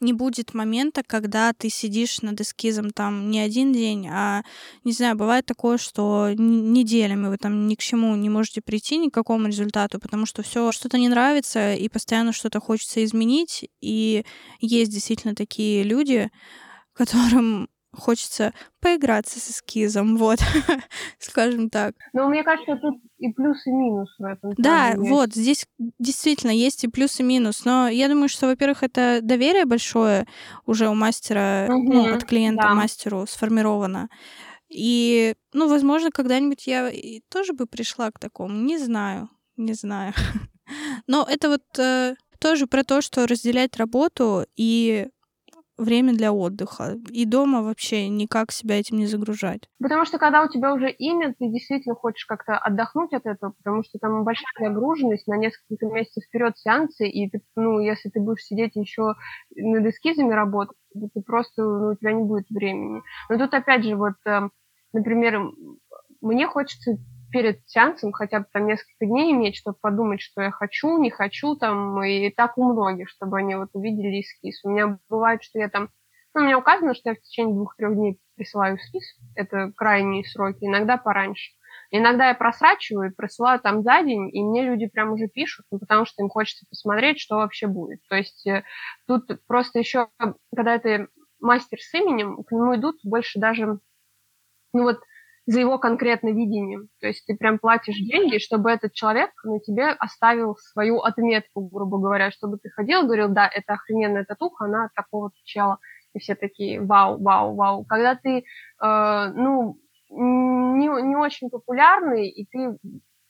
не будет момента, когда ты сидишь над эскизом там не один день, а, не знаю, бывает такое, что неделями вы там ни к чему не можете прийти, ни к какому результату, потому что все что-то не нравится, и постоянно что-то хочется изменить, и есть действительно такие люди, которым хочется поиграться с эскизом, вот, скажем так. Но мне кажется, тут и плюс, и минус в этом. Да, есть. вот, здесь действительно есть и плюс, и минус, но я думаю, что, во-первых, это доверие большое уже у мастера, угу, ну, от клиента да. мастеру сформировано. И, ну, возможно, когда-нибудь я тоже бы пришла к такому, не знаю, не знаю. Но это вот э, тоже про то, что разделять работу и время для отдыха. И дома вообще никак себя этим не загружать. Потому что когда у тебя уже имя, ты действительно хочешь как-то отдохнуть от этого, потому что там большая загруженность на несколько месяцев вперед сеансы, и ты, ну, если ты будешь сидеть еще над эскизами работать, ты просто, ну, у тебя не будет времени. Но тут опять же, вот, эм, например, мне хочется перед сеансом хотя бы там несколько дней иметь, чтобы подумать, что я хочу, не хочу, там, и так у многих, чтобы они вот увидели эскиз. У меня бывает, что я там, ну, у меня указано, что я в течение двух-трех дней присылаю эскиз, это крайние сроки, иногда пораньше. Иногда я просрачиваю и присылаю там за день, и мне люди прям уже пишут, ну, потому что им хочется посмотреть, что вообще будет. То есть э, тут просто еще, когда это мастер с именем, к нему идут больше даже, ну вот, за его конкретное видение. То есть ты прям платишь деньги, чтобы этот человек на тебе оставил свою отметку, грубо говоря, чтобы ты ходил и говорил, да, это охрененная татуха, она от такого чела. И все такие, вау, вау, вау. Когда ты, э, ну, не, не очень популярный, и ты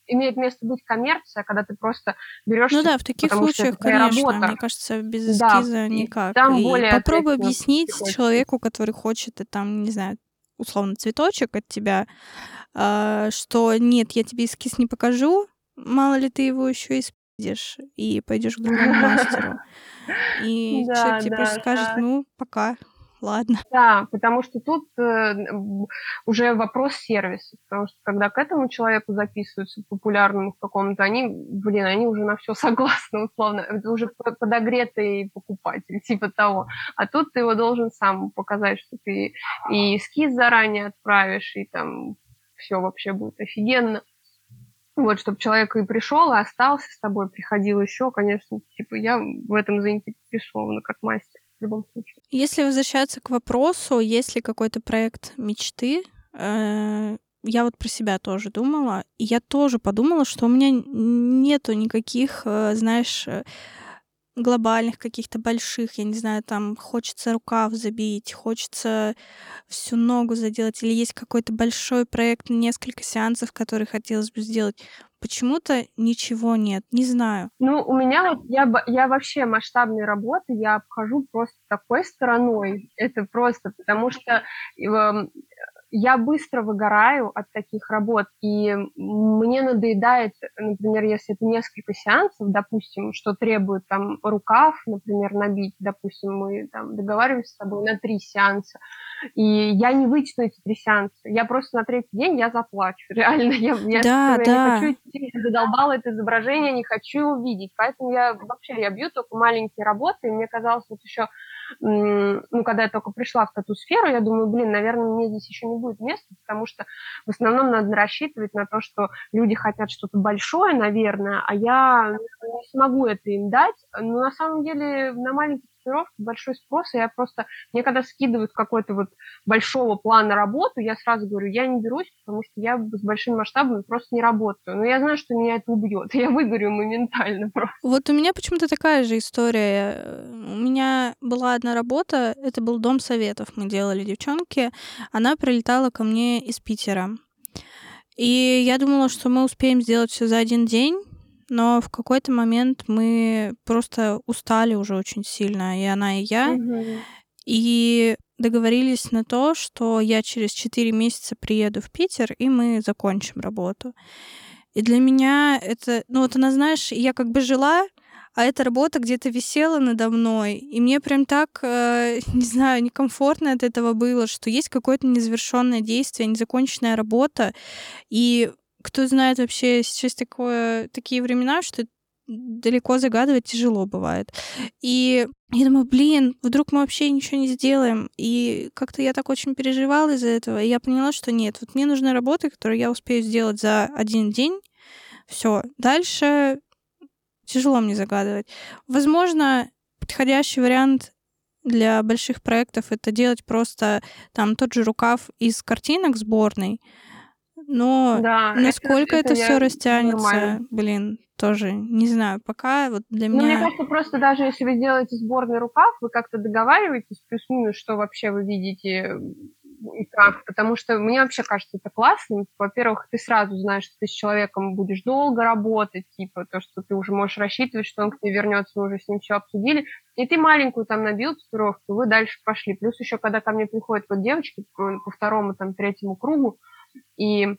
имеет место быть коммерция, когда ты просто берешь. Ну да, в таких случаях, конечно, работа. мне кажется, без эскиза да, никак. Там и более попробуй объяснить человеку, который хочет, там, не знаю, условно цветочек от тебя, э, что нет, я тебе эскиз не покажу, мало ли ты его еще используешь и пойдешь к другому мастеру. И человек тебе просто скажет, ну, пока ладно. Да, потому что тут э, уже вопрос сервиса, потому что когда к этому человеку записываются популярному в каком-то, они, блин, они уже на все согласны, условно, это уже подогретый покупатель, типа того. А тут ты его должен сам показать, что ты и эскиз заранее отправишь, и там все вообще будет офигенно. Вот, чтобы человек и пришел, и остался с тобой, приходил еще, конечно, типа я в этом заинтересована как мастер в любом случае. Если возвращаться к вопросу, есть ли какой-то проект мечты, э, я вот про себя тоже думала, и я тоже подумала, что у меня нету никаких, э, знаешь, э, глобальных каких-то больших, я не знаю, там хочется рукав забить, хочется всю ногу заделать, или есть какой-то большой проект на несколько сеансов, который хотелось бы сделать. Почему-то ничего нет, не знаю. Ну, у меня вот, я, я вообще масштабные работы, я обхожу просто такой стороной. Это просто потому что эм, я быстро выгораю от таких работ, и мне надоедает, например, если это несколько сеансов, допустим, что требует там рукав, например, набить, допустим, мы там договариваемся с тобой на три сеанса, и я не вытяну эти три сеанса, я просто на третий день я заплачу, реально, я, я, да, я да. не хочу идти, задолбала это изображение, не хочу его видеть, поэтому я вообще, я бью только маленькие работы, и мне казалось вот еще ну, когда я только пришла в эту сферу, я думаю, блин, наверное, мне здесь еще не будет места, потому что в основном надо рассчитывать на то, что люди хотят что-то большое, наверное, а я не смогу это им дать. Но на самом деле на маленьких татуировки большой спрос, и я просто, мне когда скидывают какой-то вот большого плана работу, я сразу говорю, я не берусь, потому что я с большим масштабом просто не работаю. Но я знаю, что меня это убьет, я выгорю моментально просто. Вот у меня почему-то такая же история. У меня была одна работа, это был Дом Советов, мы делали девчонки, она прилетала ко мне из Питера. И я думала, что мы успеем сделать все за один день, но в какой-то момент мы просто устали уже очень сильно, и она, и я. Угу. И договорились на то, что я через 4 месяца приеду в Питер, и мы закончим работу. И для меня это, ну вот она, знаешь, я как бы жила, а эта работа где-то висела надо мной, и мне прям так, э, не знаю, некомфортно от этого было, что есть какое-то незавершенное действие, незаконченная работа, и кто знает вообще сейчас такое, такие времена, что далеко загадывать тяжело бывает. И я думаю, блин, вдруг мы вообще ничего не сделаем. И как-то я так очень переживала из-за этого. И я поняла, что нет, вот мне нужна работа, которую я успею сделать за один день. Все. Дальше тяжело мне загадывать. Возможно, подходящий вариант для больших проектов это делать просто там тот же рукав из картинок сборной, но да, насколько это, это, это все растянется, нормально. блин, тоже не знаю. Пока вот для ну, меня... мне кажется, просто даже если вы делаете сборный рукав, вы как-то договариваетесь плюс-минус, что вообще вы видите и как, потому что мне вообще кажется это классным. Во-первых, ты сразу знаешь, что ты с человеком будешь долго работать, типа то, что ты уже можешь рассчитывать, что он к тебе вернется, мы уже с ним все обсудили. И ты маленькую там набил татуировку, вы дальше пошли. Плюс еще, когда ко мне приходят вот девочки по второму, там, третьему кругу, и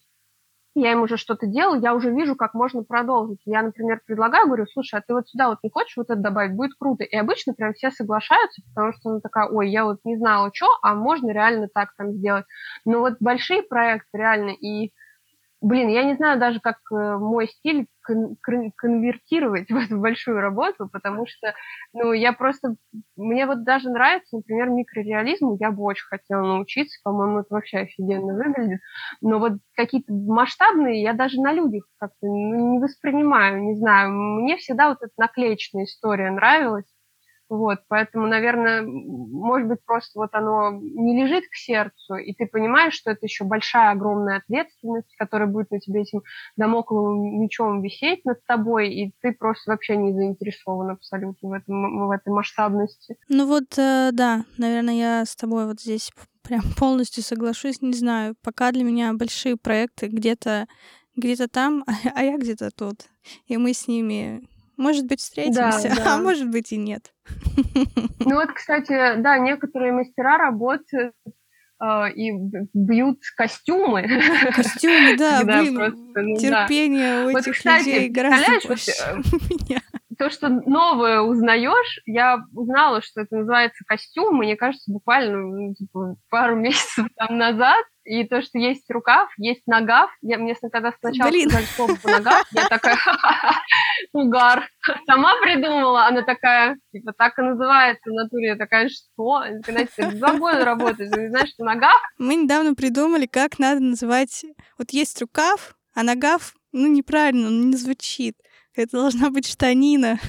я им уже что-то делаю, я уже вижу, как можно продолжить. Я, например, предлагаю, говорю, слушай, а ты вот сюда вот не хочешь вот это добавить, будет круто. И обычно прям все соглашаются, потому что она такая, ой, я вот не знала, что, а можно реально так там сделать. Но вот большие проекты реально, и блин, я не знаю даже, как э, мой стиль кон- конвертировать в эту большую работу, потому что, ну, я просто, мне вот даже нравится, например, микрореализму, я бы очень хотела научиться, по-моему, это вообще офигенно выглядит, но вот какие-то масштабные я даже на людях как-то не воспринимаю, не знаю, мне всегда вот эта наклеечная история нравилась, вот, поэтому, наверное, может быть, просто вот оно не лежит к сердцу, и ты понимаешь, что это еще большая, огромная ответственность, которая будет на тебе этим домокловым мечом висеть над тобой, и ты просто вообще не заинтересован абсолютно в, этом, в этой масштабности. Ну вот, э, да, наверное, я с тобой вот здесь прям полностью соглашусь. Не знаю, пока для меня большие проекты где-то где-то там, а я где-то тут. И мы с ними может быть, встретимся, да, да. а может быть и нет. Ну вот, кстати, да, некоторые мастера работают э, и бьют костюмы. Костюмы, да, блин, просто, ну, терпение да. у этих кстати, людей гораздо больше э, меня. То, что новое узнаешь, я узнала, что это называется костюм, мне кажется, буквально ну, типа, пару месяцев там назад, и то, что есть рукав, есть ногав. Я, мне когда сначала Блин. сказали слово ногав, я такая, угар. Сама придумала, она такая, типа, так и называется в натуре. Я такая, что? Ты два года работаешь, не знаешь, что ногав? Мы недавно придумали, как надо называть... Вот есть рукав, а ногав, ну, неправильно, он не звучит. Это должна быть штанина.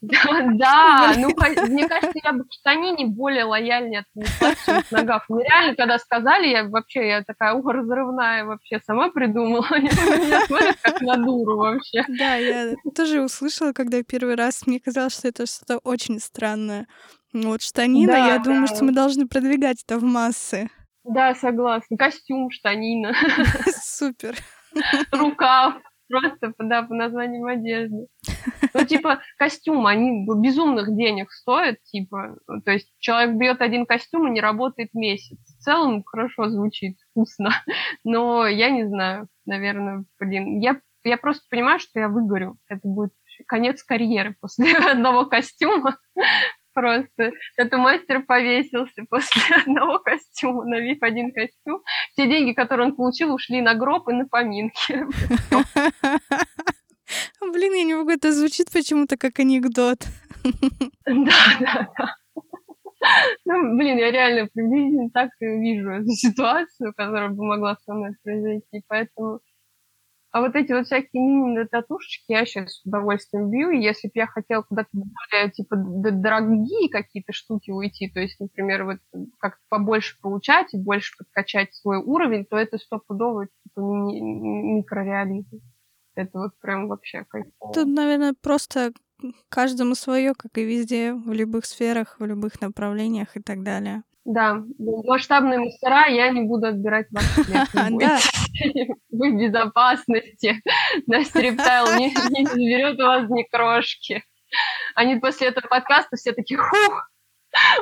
Да, ну, мне кажется, я бы к штанине более лояльнее отнеслась, чем к ногам. Мне реально, когда сказали, я вообще, я такая, ух, разрывная вообще, сама придумала. Меня смотрят как на дуру вообще. Да, я тоже услышала, когда первый раз, мне казалось, что это что-то очень странное. Вот штанина, я думаю, что мы должны продвигать это в массы. Да, согласна. Костюм, штанина. Супер. Рукав. Просто, да, по названиям одежды. Ну, типа, костюм, они безумных денег стоят, типа, то есть человек берет один костюм и не работает месяц. В целом хорошо звучит, вкусно, но я не знаю, наверное, блин, я, я просто понимаю, что я выгорю. Это будет конец карьеры после одного костюма. Просто это мастер повесился после одного костюма, навив один костюм. Все деньги, которые он получил, ушли на гроб и на поминки. Блин, я не могу, это звучит почему-то как анекдот. Да, да, да. Ну, блин, я реально приблизительно так и вижу эту ситуацию, которая бы могла со мной произойти, поэтому а вот эти вот всякие мини-татушечки я сейчас с удовольствием бью. И если бы я хотела куда-то более, типа, дорогие какие-то штуки уйти, то есть, например, вот как-то побольше получать и больше подкачать свой уровень, то это стопудово, типа, ми- микрореализм. Это вот прям вообще кайфово. Тут, наверное, просто каждому свое, как и везде, в любых сферах, в любых направлениях и так далее. Да, масштабные мастера я не буду отбирать ваш хлеб. Вы в безопасности. Настя Рептайл не, не заберет у вас ни крошки. Они после этого подкаста все такие, хух,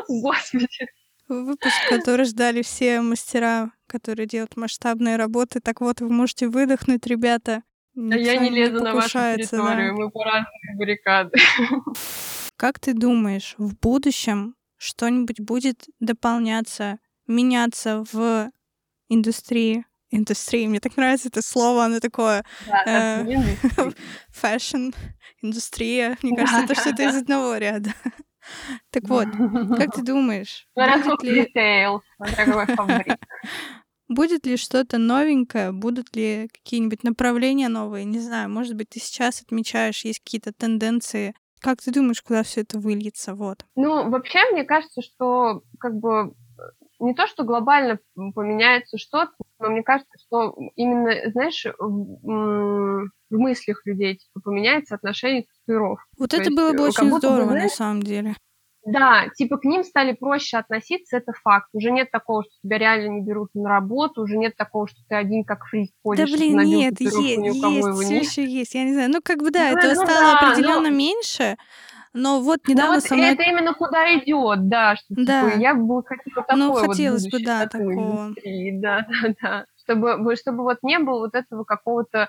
господи. Выпуск, который ждали все мастера, которые делают масштабные работы. Так вот, вы можете выдохнуть, ребята. А я не лезу на вашу территорию, да. мы по разные баррикады. Как ты думаешь, в будущем что-нибудь будет дополняться, меняться в индустрии. Индустрии, мне так нравится это слово, оно такое да, fashion, индустрия. Мне кажется, это что-то из одного ряда. Так вот, как ты думаешь, будет ли... Будет ли что-то новенькое? Будут ли какие-нибудь направления новые? Не знаю, может быть, ты сейчас отмечаешь, есть какие-то тенденции как ты думаешь, куда все это выльется? Вот. Ну, вообще, мне кажется, что как бы не то, что глобально поменяется что-то, но мне кажется, что именно, знаешь, в, в мыслях людей типа, поменяется отношение к татуировке. Вот то это есть, было бы очень здорово, бы, на самом деле. Да, типа к ним стали проще относиться, это факт. Уже нет такого, что тебя реально не берут на работу, уже нет такого, что ты один как фрик ходишь. Да блин, нет, есть, есть, все еще есть, я не знаю. Ну как бы да, ну, этого ну, стало да, определенно но... меньше. Но вот ну недавно ну, вот со мной... Это именно куда идет, да, что да. Типа, я бы хотела такое Ну, хотелось вот бы, да, такого. Индустрии. Да, да, да чтобы, чтобы вот не было вот этого какого-то,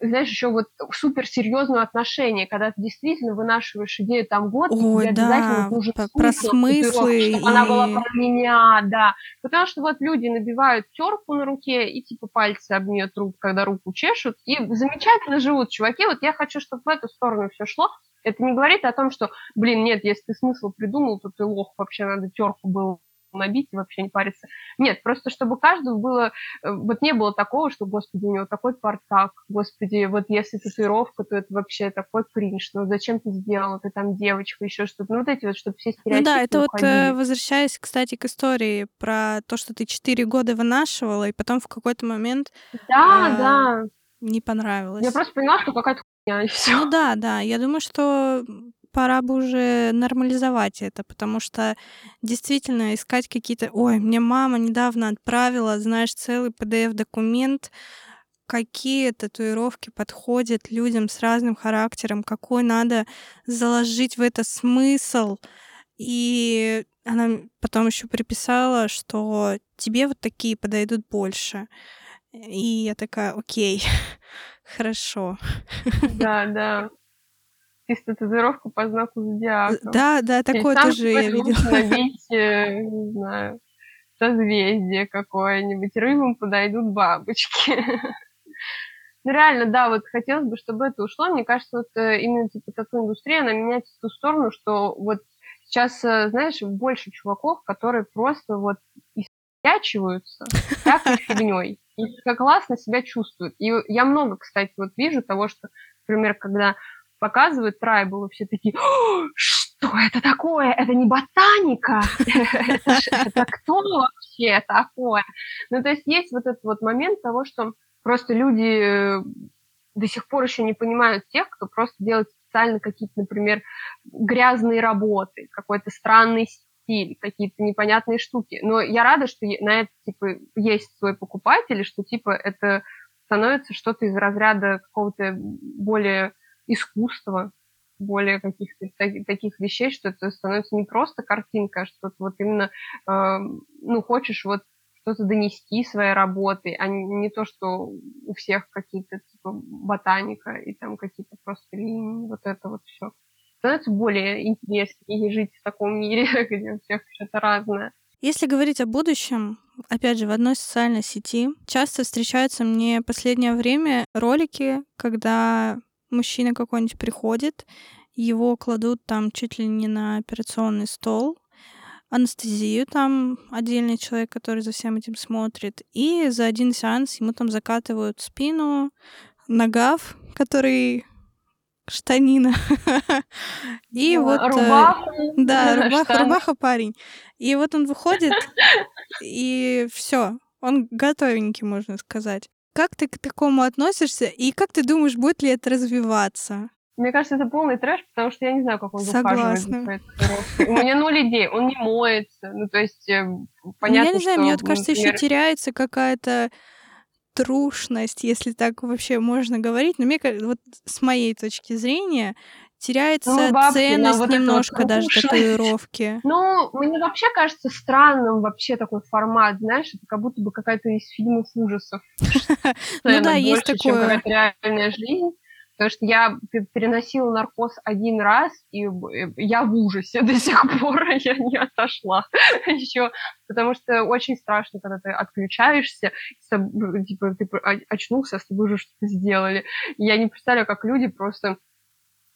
знаешь, еще вот суперсерьезного отношения, когда ты действительно вынашиваешь идею там год, Ой, тебе да, обязательно нужен про, про смыслы чтобы и... она была про меня, да. Потому что вот люди набивают терку на руке и типа пальцы об нее трут, когда руку чешут, и замечательно живут чуваки. Вот я хочу, чтобы в эту сторону все шло. Это не говорит о том, что, блин, нет, если ты смысл придумал, то ты лох, вообще надо терку было набить и вообще не париться. Нет, просто чтобы каждому было, э, вот не было такого, что, господи, у него такой портак, господи, вот если татуировка, то это вообще такой кринж, ну зачем ты сделала, ты там девочка, еще что-то, ну вот эти вот, чтобы все стереотипы Ну да, это уходили. вот, э, возвращаясь, кстати, к истории про то, что ты четыре года вынашивала, и потом в какой-то момент... Да, э, да. Не понравилось. Я просто поняла, что какая-то хуйня, и все. Ну да, да, я думаю, что пора бы уже нормализовать это, потому что действительно искать какие-то... Ой, мне мама недавно отправила, знаешь, целый PDF-документ, какие татуировки подходят людям с разным характером, какой надо заложить в это смысл. И она потом еще приписала, что тебе вот такие подойдут больше. И я такая, окей, хорошо. Да, да чисто татуировку по знаку зодиака. Да, да, такое тоже я видела. набить, э, не знаю, созвездие какое-нибудь. Рыбам подойдут бабочки. Ну, реально, да, вот хотелось бы, чтобы это ушло. Мне кажется, вот э, именно типа тату-индустрия, она меняется в ту сторону, что вот сейчас, э, знаешь, больше чуваков, которые просто вот истячиваются всякой фигней. И как классно себя чувствуют. И я много, кстати, вот вижу того, что, например, когда показывают трайбл, все такие, что это такое? Это не ботаника? Это кто вообще такое? Ну, то есть есть вот этот вот момент того, что просто люди э, до сих пор еще не понимают тех, кто просто делает специально какие-то, например, грязные работы, какой-то странный стиль, какие-то непонятные штуки. Но я рада, что на это, типа, есть свой покупатель, что, типа, это становится что-то из разряда какого-то более искусства, более каких-то таких вещей, что это становится не просто картинка, а что-то вот именно, э, ну, хочешь вот что-то донести своей работой, а не, не то, что у всех какие-то типа ботаника и там какие-то просто линии, вот это вот все. Становится более интереснее жить в таком мире, где у всех что-то разное. Если говорить о будущем, опять же, в одной социальной сети часто встречаются мне последнее время ролики, когда мужчина какой-нибудь приходит, его кладут там чуть ли не на операционный стол, анестезию, там отдельный человек, который за всем этим смотрит, и за один сеанс ему там закатывают спину, нагав, который штанина. И да, вот... Э, рубаху. Да, рубаха, рубаха парень. И вот он выходит, и все, он готовенький, можно сказать. Как ты к такому относишься и как ты думаешь, будет ли это развиваться? Мне кажется, это полный трэш, потому что я не знаю, как он Согласна. ухаживает У меня ноль идей, он не моется. Ну, то есть, э, понятно, Я не знаю, мне вот кажется, еще теряется какая-то трушность, если так вообще можно говорить. Но мне вот с моей точки зрения теряется ну, бабки, ценность вот немножко вот даже татуировки. Ну, мне вообще кажется странным вообще такой формат, знаешь, это как будто бы какая-то из фильмов ужасов. Ну да, есть такое. реальная жизнь. Потому что я переносила наркоз один раз, и я в ужасе до сих пор, я не отошла еще. Потому что очень страшно, когда ты отключаешься, типа ты очнулся, а с тобой уже что-то сделали. Я не представляю, как люди просто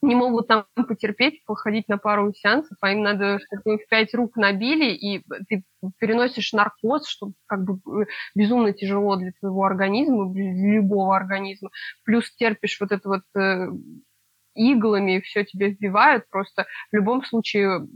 не могут там потерпеть, походить на пару сеансов, а им надо, чтобы их пять рук набили, и ты переносишь наркоз, что как бы э, безумно тяжело для твоего организма, для любого организма. Плюс терпишь вот это вот э, иглами, все тебе вбивают, просто в любом случае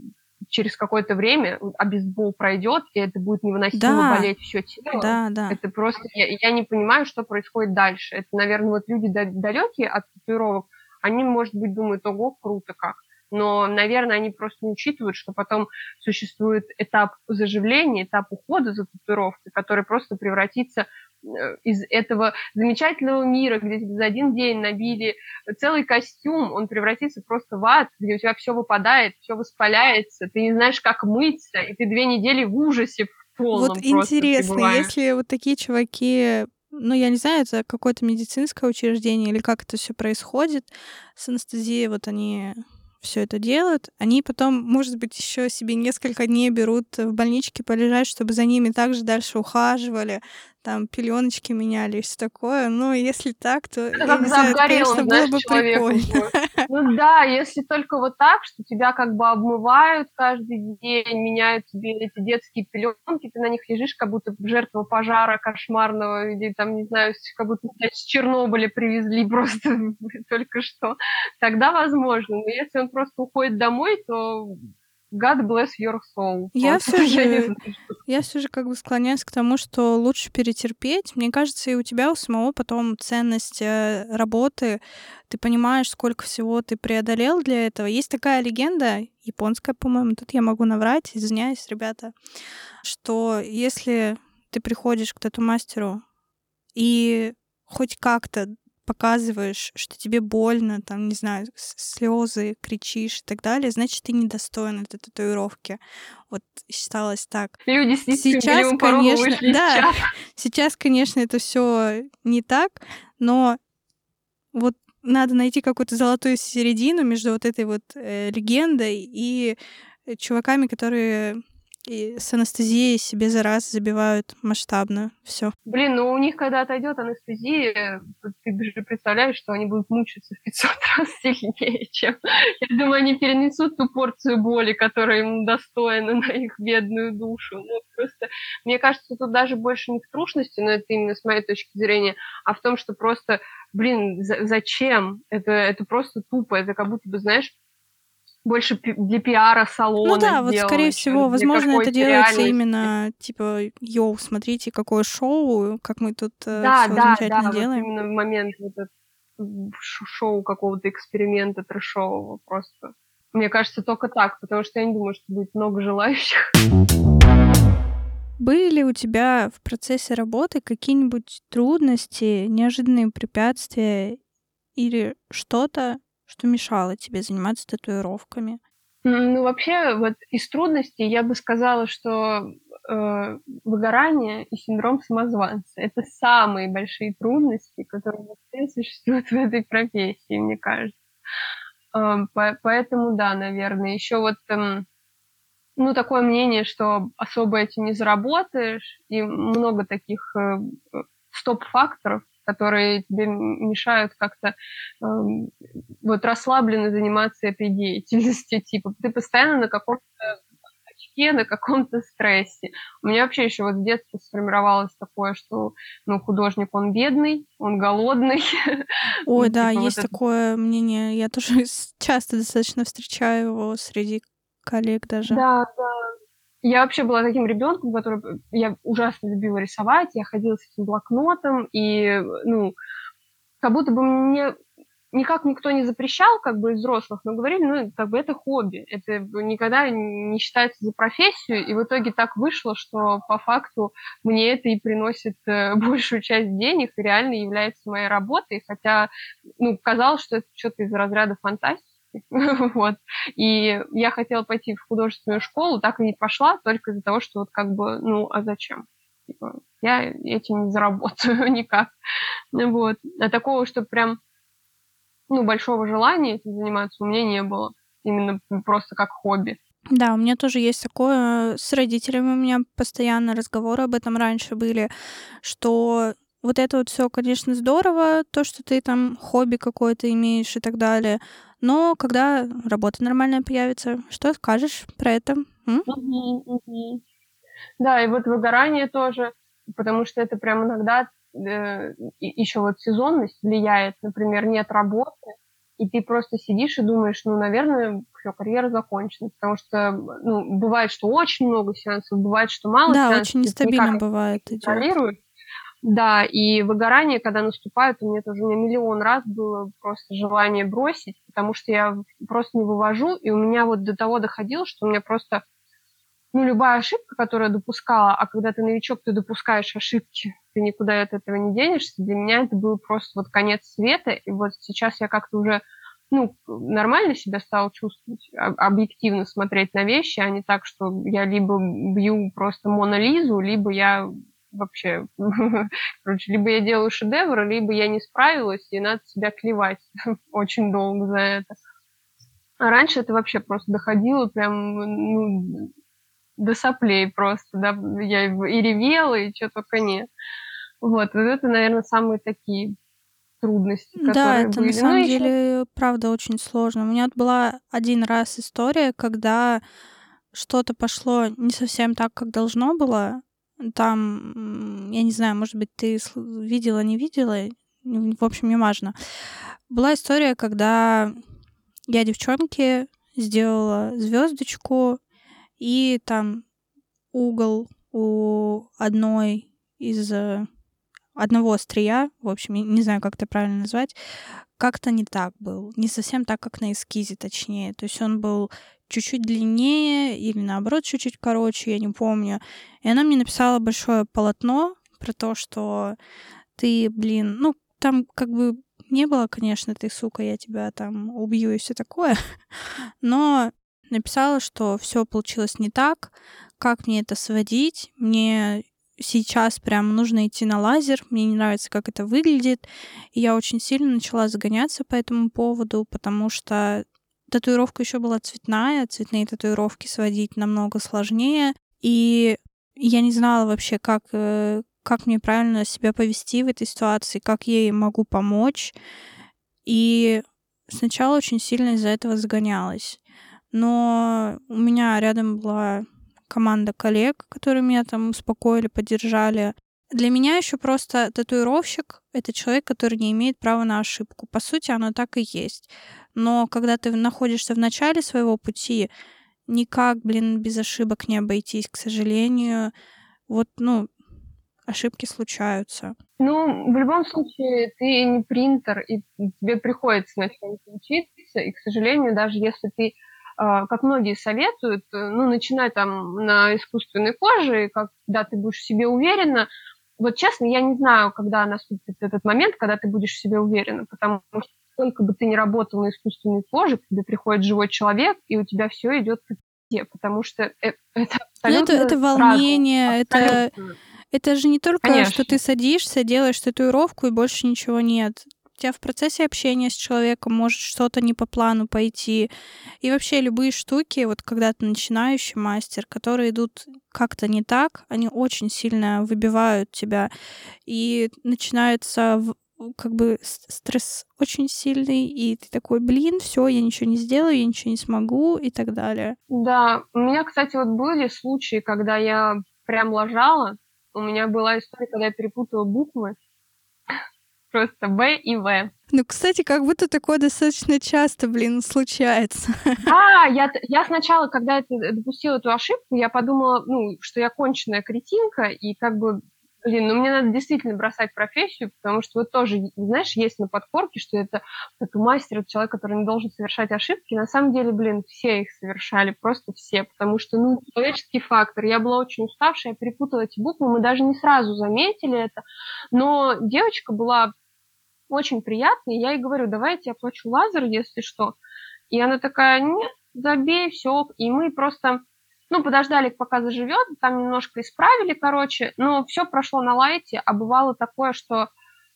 через какое-то время обезбол пройдет, и это будет невыносимо да. болеть все тело. Да, да. Это просто я, я не понимаю, что происходит дальше. Это, наверное, вот люди далекие от татуировок, они, может быть, думают, ого, круто как. но, наверное, они просто не учитывают, что потом существует этап заживления, этап ухода за татуировкой, который просто превратится э, из этого замечательного мира, где тебе за один день набили целый костюм, он превратится просто в ад, где у тебя все выпадает, все воспаляется, ты не знаешь, как мыться, и ты две недели в ужасе в полном Вот интересно, если вот такие чуваки ну, я не знаю, это какое-то медицинское учреждение или как это все происходит. С анестезией, вот они все это делают, они потом, может быть, еще себе несколько дней берут в больничке полежать, чтобы за ними также дальше ухаживали, там пеленочки меняли и все такое. Ну, если так, то это как знаю, это, конечно, было бы прикольно. Ну да, если только вот так, что тебя как бы обмывают каждый день, меняют тебе эти детские пеленки, ты на них лежишь, как будто жертва пожара кошмарного, или там, не знаю, как будто с Чернобыля привезли просто только что, тогда возможно. Но если он просто уходит домой, то God bless your soul. Я вот. все же, я все же как бы склоняюсь к тому, что лучше перетерпеть. Мне кажется, и у тебя у самого потом ценность э, работы. Ты понимаешь, сколько всего ты преодолел для этого. Есть такая легенда, японская, по-моему, тут я могу наврать, извиняюсь, ребята, что если ты приходишь к тату-мастеру и хоть как-то показываешь, что тебе больно, там, не знаю, слезы, кричишь и так далее, значит, ты недостоин этой татуировки. Вот считалось так. Люди с сейчас, конечно, да, сейчас, конечно, это все не так, но вот надо найти какую-то золотую середину между вот этой вот э, легендой и чуваками, которые и с анестезией себе за раз забивают масштабно все. Блин, ну у них когда отойдет анестезия, ты же представляешь, что они будут мучиться в 500 раз сильнее, чем... Я думаю, они перенесут ту порцию боли, которая им достойна на их бедную душу. Ну, просто, мне кажется, тут даже больше не в трушности, но это именно с моей точки зрения, а в том, что просто, блин, зачем? Это, это просто тупо, это как будто бы, знаешь, больше для пиара салона. Ну да, вот скорее всего, возможно, это делается реальности. именно типа, йоу, смотрите, какое шоу, как мы тут э, да, все да, замечательно да, делаем. Вот именно в момент вот этот шоу какого-то эксперимента трэшового просто. Мне кажется, только так, потому что я не думаю, что будет много желающих. Были ли у тебя в процессе работы какие-нибудь трудности, неожиданные препятствия или что-то, что мешало тебе заниматься татуировками? Ну, вообще, вот из трудностей я бы сказала, что э, выгорание и синдром самозванца – это самые большие трудности, которые вообще существуют в этой профессии, мне кажется. Э, по, поэтому, да, наверное. Еще вот, э, ну, такое мнение, что особо этим не заработаешь, и много таких э, стоп-факторов, которые тебе мешают как-то э, вот расслабленно заниматься этой деятельностью. Типа ты постоянно на каком-то очке, на каком-то стрессе. У меня вообще еще вот с детства сформировалось такое, что ну, художник, он бедный, он голодный. Ой, ну, да, типа есть такое мнение. Я тоже часто достаточно встречаю его среди коллег даже. Да, да. Я вообще была таким ребенком, который я ужасно любила рисовать, я ходила с этим блокнотом, и, ну, как будто бы мне никак никто не запрещал, как бы, из взрослых, но говорили, ну, как бы это хобби, это никогда не считается за профессию, и в итоге так вышло, что по факту мне это и приносит э, большую часть денег и реально является моей работой, хотя, ну, казалось, что это что-то из разряда фантастики, вот. И я хотела пойти в художественную школу, так и не пошла, только из-за того, что вот как бы, ну, а зачем? Типа, я этим не заработаю никак. Вот. А такого, что прям, ну, большого желания этим заниматься у меня не было. Именно просто как хобби. Да, у меня тоже есть такое. С родителями у меня постоянно разговоры об этом раньше были, что вот это вот все, конечно, здорово, то, что ты там хобби какое-то имеешь и так далее. Но когда работа нормальная появится, что скажешь про это? Да, и вот выгорание тоже, потому что это прям иногда э, еще вот сезонность влияет, например, нет работы, и ты просто сидишь и думаешь, ну, наверное, все, карьера закончена, потому что, ну, бывает, что очень много сеансов, бывает, что мало да, сеансов. Да, очень нестабильно бывает. Идет. Да, и выгорание, когда наступает, у меня тоже у меня миллион раз было просто желание бросить, потому что я просто не вывожу, и у меня вот до того доходило, что у меня просто ну, любая ошибка, которую я допускала, а когда ты новичок, ты допускаешь ошибки, ты никуда от этого не денешься, для меня это был просто вот конец света, и вот сейчас я как-то уже ну, нормально себя стала чувствовать, объективно смотреть на вещи, а не так, что я либо бью просто Монолизу, либо я вообще, короче, либо я делаю шедевр, либо я не справилась, и надо себя клевать очень долго за это. А раньше это вообще просто доходило прям ну, до соплей просто, да, я и ревела, и что только не. Вот, вот это, наверное, самые такие трудности, которые Да, это были. на самом ну, деле, еще... правда, очень сложно. У меня была один раз история, когда что-то пошло не совсем так, как должно было. Там, я не знаю, может быть, ты видела, не видела, в общем, не важно. Была история, когда я девчонке сделала звездочку, и там угол у одной из э, одного острия, в общем, не знаю, как это правильно назвать, как-то не так был. Не совсем так, как на эскизе, точнее. То есть он был чуть-чуть длиннее или наоборот чуть-чуть короче, я не помню. И она мне написала большое полотно про то, что ты, блин, ну, там как бы не было, конечно, ты, сука, я тебя там убью и все такое, но написала, что все получилось не так, как мне это сводить, мне сейчас прям нужно идти на лазер, мне не нравится, как это выглядит. И я очень сильно начала загоняться по этому поводу, потому что татуировка еще была цветная, цветные татуировки сводить намного сложнее. И я не знала вообще, как, э, как мне правильно себя повести в этой ситуации, как ей могу помочь. И сначала очень сильно из-за этого загонялась. Но у меня рядом была команда коллег, которые меня там успокоили, поддержали. Для меня еще просто татуировщик — это человек, который не имеет права на ошибку. По сути, оно так и есть. Но когда ты находишься в начале своего пути, никак, блин, без ошибок не обойтись, к сожалению. Вот, ну, ошибки случаются. Ну, в любом случае, ты не принтер, и тебе приходится на учиться, и, к сожалению, даже если ты а, как многие советуют, э, ну, начинай там на искусственной коже, когда ты будешь себе уверена. Вот честно, я не знаю, когда наступит этот момент, когда ты будешь в себе уверена, потому что сколько бы ты ни работал на искусственной коже, к тебе приходит живой человек, и у тебя все идет по тебе, потому что э, это ну, абсолютно это, это волнение, это, это же не только, Конечно. что ты садишься, делаешь татуировку, и больше ничего нет тебя в процессе общения с человеком может что-то не по плану пойти. И вообще любые штуки, вот когда ты начинающий мастер, которые идут как-то не так, они очень сильно выбивают тебя. И начинается как бы стресс очень сильный, и ты такой, блин, все, я ничего не сделаю, я ничего не смогу и так далее. Да, у меня, кстати, вот были случаи, когда я прям ложала, у меня была история, когда я перепутала буквы, просто Б и В. Ну, кстати, как будто такое достаточно часто, блин, случается. А, я, я сначала, когда это, допустила эту ошибку, я подумала, ну, что я конченая кретинка, и как бы блин, ну мне надо действительно бросать профессию, потому что вот тоже, знаешь, есть на подкорке, что это тату-мастер, это человек, который не должен совершать ошибки. На самом деле, блин, все их совершали, просто все, потому что, ну, человеческий фактор. Я была очень уставшая, я перепутала эти буквы, мы даже не сразу заметили это, но девочка была очень приятной, я ей говорю, давайте я плачу лазер, если что. И она такая, нет, забей, все. И мы просто ну, подождали, пока заживет, там немножко исправили, короче, но все прошло на лайте, а бывало такое, что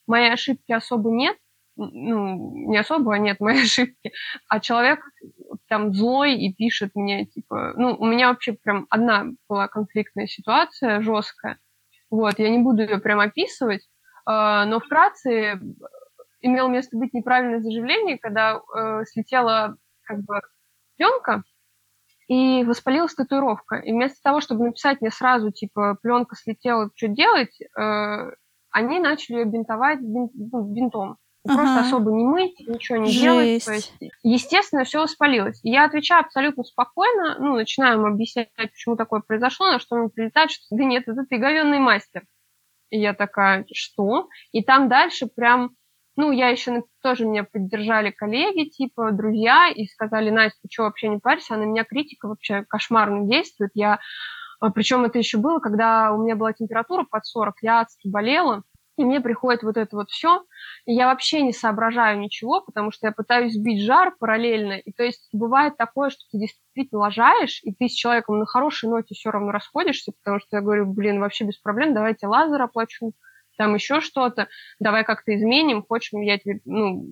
моей ошибки особо нет, ну, не особо, а нет моей ошибки, а человек там злой и пишет мне, типа, ну, у меня вообще прям одна была конфликтная ситуация, жесткая, вот, я не буду ее прям описывать, э, но вкратце имел место быть неправильное заживление, когда э, слетела как бы пленка, и воспалилась татуировка. И вместо того, чтобы написать мне сразу, типа, пленка слетела, что делать, э, они начали ее бинтовать бинт, ну, бинтом. Ага. Просто особо не мыть, ничего не Жесть. делать. То есть, естественно, все воспалилось. И я отвечаю абсолютно спокойно, ну, начинаю ему объяснять, почему такое произошло, на что он прилетает, что да нет, это ты говенный мастер. И я такая, что? И там дальше прям Ну, я еще тоже меня поддержали коллеги, типа, друзья, и сказали, Настя, ты что, вообще не парься, а на меня критика вообще кошмарно действует. Я... А, Причем это еще было, когда у меня была температура под 40, я адски болела, и мне приходит вот это вот все, и я вообще не соображаю ничего, потому что я пытаюсь сбить жар параллельно, и то есть бывает такое, что ты действительно лажаешь, и ты с человеком на хорошей ноте все равно расходишься, потому что я говорю, блин, вообще без проблем, давайте лазер оплачу, там еще что-то, давай как-то изменим, хочешь, я тебе ну,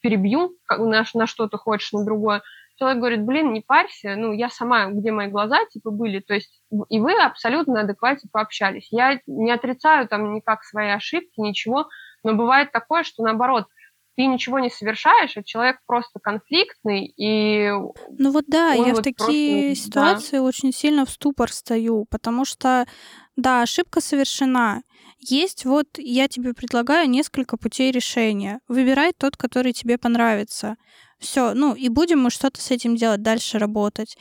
перебью на, на что то хочешь, на другое человек говорит, блин, не парься, ну, я сама, где мои глаза, типа, были, то есть, и вы абсолютно адекватно пообщались. Я не отрицаю там никак свои ошибки, ничего, но бывает такое, что наоборот, ты ничего не совершаешь, а человек просто конфликтный, и... Ну вот да, я вот в такие просто... ситуации да. очень сильно в ступор стою, потому что, да, ошибка совершена. Есть вот, я тебе предлагаю несколько путей решения. Выбирай тот, который тебе понравится. Все, ну и будем мы что-то с этим делать, дальше работать.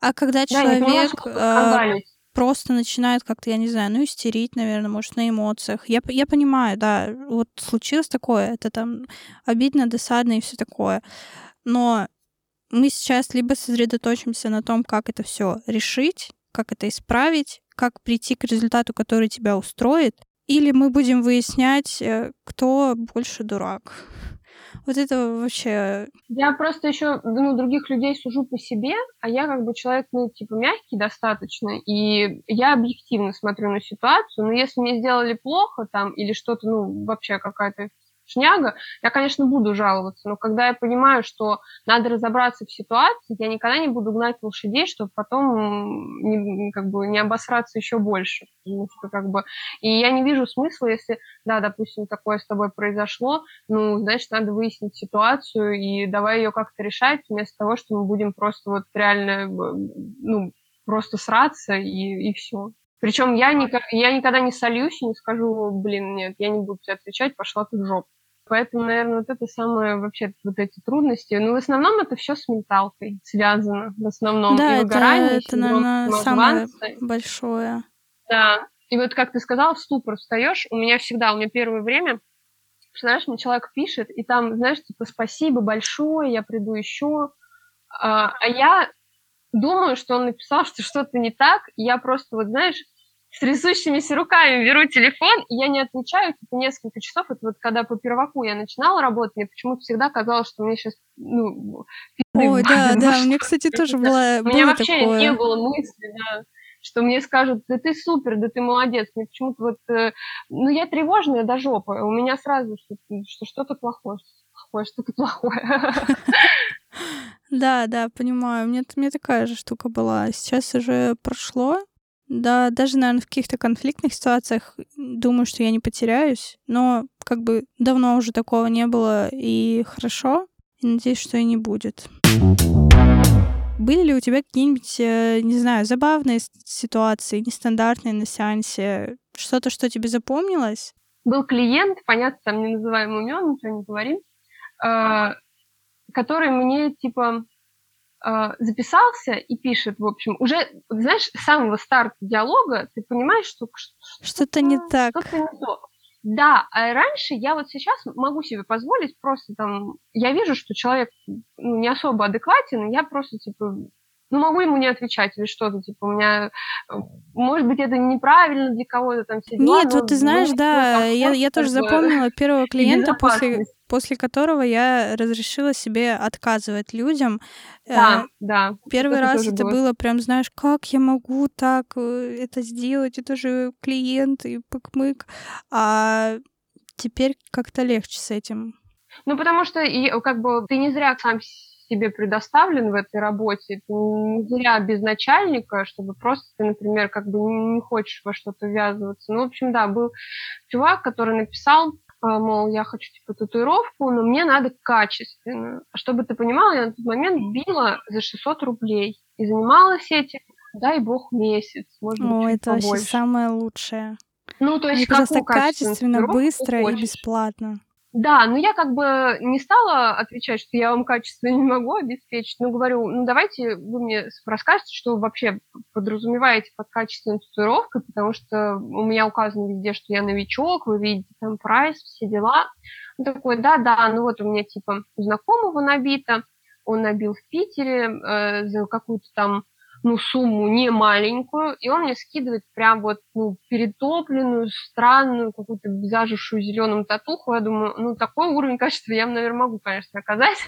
А когда да, человек э, просто начинает как-то, я не знаю, ну истерить, наверное, может, на эмоциях. Я, я понимаю, да, вот случилось такое, это там обидно, досадно и все такое. Но мы сейчас либо сосредоточимся на том, как это все решить, как это исправить, как прийти к результату, который тебя устроит, или мы будем выяснять, э, кто больше дурак. Вот это вообще... Я просто еще, ну, других людей сужу по себе, а я как бы человек, ну, типа, мягкий достаточно, и я объективно смотрю на ситуацию, но если мне сделали плохо там или что-то, ну, вообще какая-то шняга, я, конечно, буду жаловаться, но когда я понимаю, что надо разобраться в ситуации, я никогда не буду гнать лошадей, чтобы потом не, как бы не обосраться еще больше. Потому что, как бы, и я не вижу смысла, если, да, допустим, такое с тобой произошло, ну, значит, надо выяснить ситуацию и давай ее как-то решать, вместо того, что мы будем просто вот реально, ну, просто сраться и, и все. Причем я, никак, я никогда не сольюсь и не скажу, блин, нет, я не буду тебе отвечать, пошла ты в жопу. Поэтому, наверное, вот это самое вообще вот эти трудности. Но ну, в основном это все с менталкой связано. В основном да, и выгорание, это, это наверное, самое большое. Да. И вот как ты сказал, в ступор встаешь. У меня всегда, у меня первое время, знаешь, мне человек пишет, и там, знаешь, типа, спасибо большое, я приду еще. А, а я думаю, что он написал, что что-то не так. Я просто, вот знаешь, с трясущимися руками беру телефон, и я не отвечаю, типа, несколько часов. Это вот когда по перваку я начинала работать, мне почему-то всегда казалось, что мне сейчас, ну... Ой, да, да, мне, кстати, тоже было У меня вообще не было мысли, да, что мне скажут, да ты супер, да ты молодец. Мне почему-то вот... Э, ну, я тревожная до жопы. У меня сразу, что, что что-то плохое, плохое, что-то плохое. Да, да, понимаю. Мне, мне такая же штука была. Сейчас уже прошло, да, даже, наверное, в каких-то конфликтных ситуациях думаю, что я не потеряюсь, но как бы давно уже такого не было, и хорошо, и надеюсь, что и не будет. Были ли у тебя какие-нибудь, э, не знаю, забавные ситуации, нестандартные на сеансе? Что-то, что тебе запомнилось? Был клиент, понятно, там не называем имен, ничего не говорим, а, который мне, типа, записался и пишет, в общем, уже, знаешь, с самого старта диалога ты понимаешь, что что-то не так. Что-то не то. Да, а раньше я вот сейчас могу себе позволить просто там, я вижу, что человек ну, не особо адекватен, я просто типа ну, могу ему не отвечать или что-то, типа, у меня, может быть, это неправильно для кого-то там дела. Нет, вот ты знаешь, да, я, я тоже запомнила первого клиента, после, после которого я разрешила себе отказывать людям. Да, э, да. Первый раз это было. было прям, знаешь, как я могу так э, это сделать, это же клиент и пык-мык. А теперь как-то легче с этим. Ну, потому что и, как бы ты не зря сам тебе предоставлен в этой работе. Ты не зря без начальника, чтобы просто ты, например, как бы не хочешь во что-то ввязываться. Ну, в общем, да, был чувак, который написал, мол, я хочу типа татуировку, но мне надо качественно. А чтобы ты понимала, я на тот момент била за 600 рублей и занималась этим, дай бог, месяц, может быть, О, это побольше. вообще самое лучшее. Ну, то есть, Мне просто качественно, быстро и бесплатно. Да, но я как бы не стала отвечать, что я вам качественно не могу обеспечить, но говорю, ну давайте вы мне расскажете, что вы вообще подразумеваете под качественной татуировкой, потому что у меня указано везде, что я новичок, вы видите там прайс, все дела. Он такой, да-да, ну вот у меня типа знакомого набито, он набил в Питере э, за какую-то там ну, сумму не маленькую, и он мне скидывает прям вот, ну, перетопленную, странную, какую-то зажившую зеленым татуху. Я думаю, ну, такой уровень качества я, наверное, могу, конечно, оказать.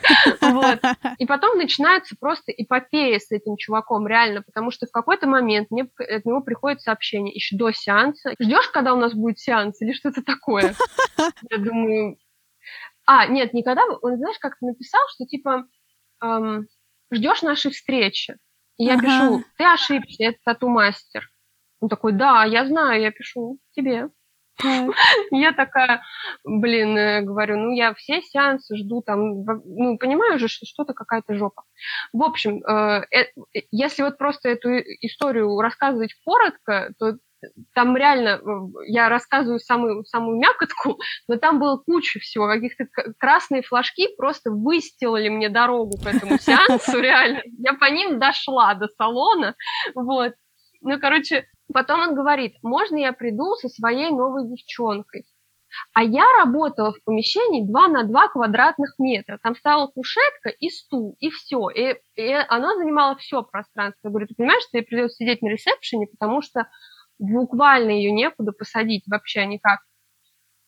Вот. И потом начинается просто эпопея с этим чуваком, реально, потому что в какой-то момент мне от него приходит сообщение еще до сеанса. Ждешь, когда у нас будет сеанс или что-то такое? Я думаю... А, нет, никогда... Он, знаешь, как-то написал, что типа эм, ждешь нашей встречи. И я ага. пишу, ты ошибся, это тату-мастер. Он такой, да, я знаю, я пишу тебе. Я такая, блин, э, говорю, ну я все сеансы жду там, ну понимаю же, что что-то какая-то жопа. В общем, э, э, если вот просто эту историю рассказывать коротко, то там реально, э, я рассказываю самую, самую мякотку, но там было куча всего, каких-то красные флажки просто выстилали мне дорогу к этому сеансу, реально. Я по ним дошла до салона, вот. Ну, короче, потом он говорит, можно я приду со своей новой девчонкой? А я работала в помещении 2 на 2 квадратных метра. Там стояла кушетка и стул, и все. И, и оно занимало все пространство. Я говорю, ты понимаешь, что тебе придется сидеть на ресепшене, потому что буквально ее некуда посадить вообще никак.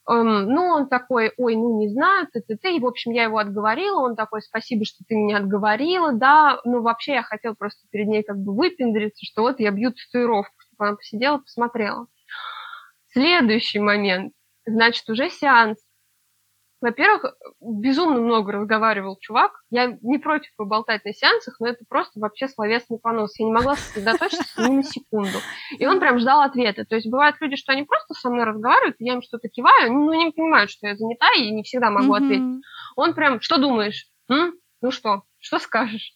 Эм, ну, он такой, ой, ну, не знаю, ты, ты, ты. И, в общем, я его отговорила, он такой, спасибо, что ты меня отговорила, да. Ну, вообще, я хотела просто перед ней как бы выпендриться, что вот я бью татуировку, чтобы она посидела, посмотрела. Следующий момент. Значит, уже сеанс. Во-первых, безумно много разговаривал чувак. Я не против поболтать на сеансах, но это просто вообще словесный понос. Я не могла сосредоточиться ни на секунду. И он прям ждал ответа. То есть бывают люди, что они просто со мной разговаривают, я им что-то киваю, но они не понимают, что я занята, и не всегда могу mm-hmm. ответить. Он прям, что думаешь? М? Ну что? Что скажешь?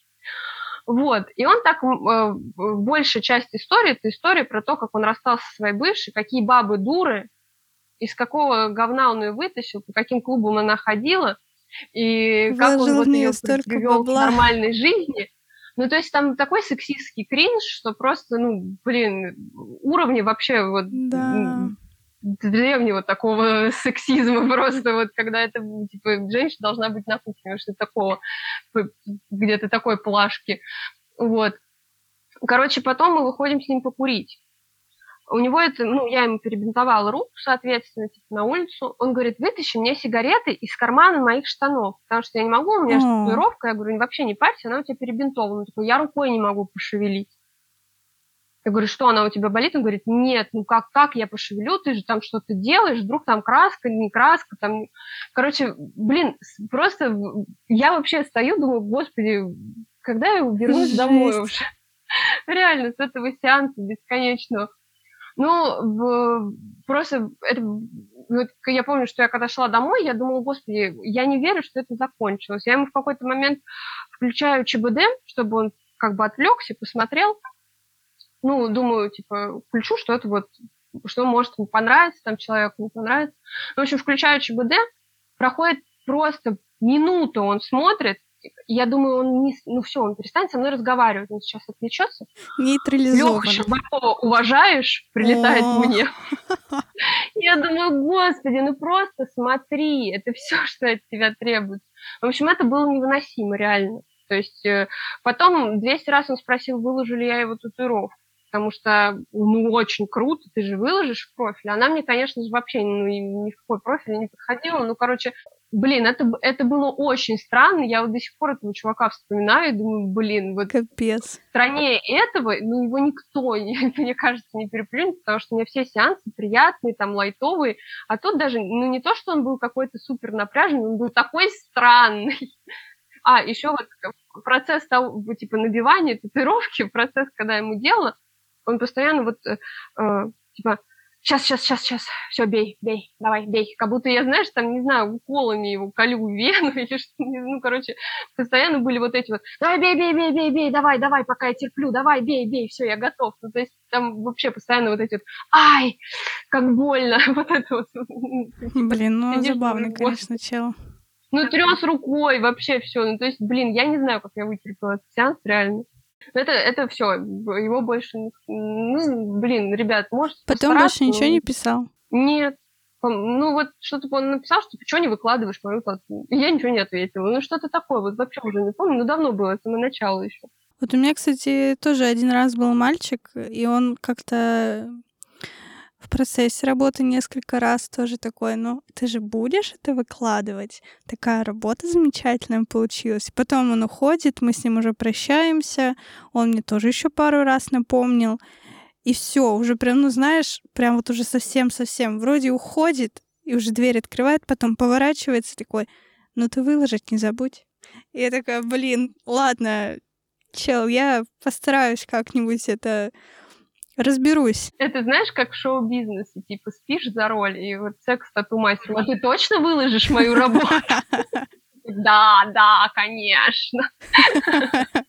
Вот. И он так, э, большая часть истории, это история про то, как он расстался со своей бывшей, какие бабы дуры, из какого говна он ее вытащил, по каким клубам она ходила, и Вложил как он вот ее привел к нормальной жизни. Ну, то есть там такой сексистский кринж, что просто, ну, блин, уровни вообще вот да. древнего такого сексизма просто вот, когда это, типа, женщина должна быть на кухне, что такого, где-то такой плашки. Вот. Короче, потом мы выходим с ним покурить у него это, ну, я ему перебинтовала руку, соответственно, типа, на улицу. Он говорит, вытащи мне сигареты из кармана моих штанов, потому что я не могу, у меня же татуировка. Я говорю, вообще не парься, она у тебя перебинтована. Он такой, я рукой не могу пошевелить. Я говорю, что она у тебя болит? Он говорит, нет, ну как, как я пошевелю, ты же там что-то делаешь, вдруг там краска, не краска, там... Короче, блин, просто я вообще стою, думаю, господи, когда я вернусь Жесть. домой уже? Реально, с этого сеанса бесконечного. Ну, просто это, вот, я помню, что я когда шла домой, я думала, господи, я не верю, что это закончилось. Я ему в какой-то момент включаю ЧБД, чтобы он как бы отвлекся, посмотрел. Ну, думаю, типа, включу, что это вот, что может ему понравиться, там человеку не понравится. В общем, включаю ЧБД, проходит просто минута, он смотрит, я думаю, он не, ну все, он перестанет со мной разговаривать, он сейчас отвлечется. Нейтрализован. Леха Щербакова уважаешь, прилетает О. мне. Я думаю, господи, ну просто смотри, это все, что от тебя требуется. В общем, это было невыносимо, реально. То есть э, потом 200 раз он спросил, выложу ли я его татуировку потому что, ну, очень круто, ты же выложишь в профиль. Она мне, конечно же, вообще ну, ни в какой профиль не подходила. Ну, короче, блин, это, это было очень странно. Я вот до сих пор этого чувака вспоминаю и думаю, блин, вот Капец. в стране этого, ну, его никто, мне кажется, не переплюнет, потому что у меня все сеансы приятные, там, лайтовые, а тут даже, ну, не то, что он был какой-то супер напряженный, он был такой странный. А, еще вот процесс того, типа, набивания татуировки, процесс, когда ему делала, он постоянно вот, э, э, типа, сейчас, сейчас, сейчас, сейчас, все, бей, бей, давай, бей. Как будто я, знаешь, там, не знаю, уколами его колю вену или что ну, короче, постоянно были вот эти вот, давай, бей, бей, бей, бей, бей, давай, давай, пока я терплю, давай, бей, бей, все, я готов. Ну, то есть там вообще постоянно вот эти вот, ай, как больно, вот это вот. Блин, ну, забавно, конечно, чел. Ну, трес рукой, вообще все. Ну, то есть, блин, я не знаю, как я вытерпела этот сеанс, реально. Это, это все, его больше... Ну, блин, ребят, может Потом больше ничего не писал? Нет, ну вот что-то он написал, что ты что не выкладываешь мою фотку? я ничего не ответила. Ну что-то такое, вот вообще уже не помню, но давно было, это на начало еще. Вот у меня, кстати, тоже один раз был мальчик, и он как-то в процессе работы несколько раз тоже такой, ну, ты же будешь это выкладывать? Такая работа замечательная получилась. Потом он уходит, мы с ним уже прощаемся, он мне тоже еще пару раз напомнил. И все, уже прям, ну, знаешь, прям вот уже совсем-совсем вроде уходит, и уже дверь открывает, потом поворачивается такой, ну ты выложить не забудь. И я такая, блин, ладно, чел, я постараюсь как-нибудь это разберусь. Это знаешь, как в шоу-бизнесе, типа спишь за роль, и вот секс тату мастер, а ты точно выложишь мою работу? Да, да, конечно.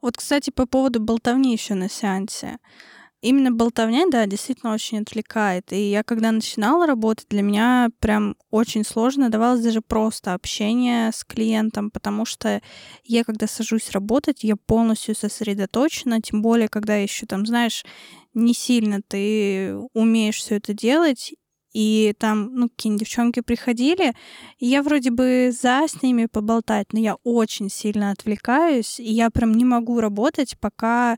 Вот, кстати, по поводу болтовни еще на сеансе. Именно болтовня, да, действительно очень отвлекает. И я, когда начинала работать, для меня прям очень сложно давалось даже просто общение с клиентом, потому что я, когда сажусь работать, я полностью сосредоточена, тем более, когда еще там, знаешь, не сильно ты умеешь все это делать, и там, ну, какие-нибудь девчонки приходили, и я вроде бы за с ними поболтать, но я очень сильно отвлекаюсь, и я прям не могу работать, пока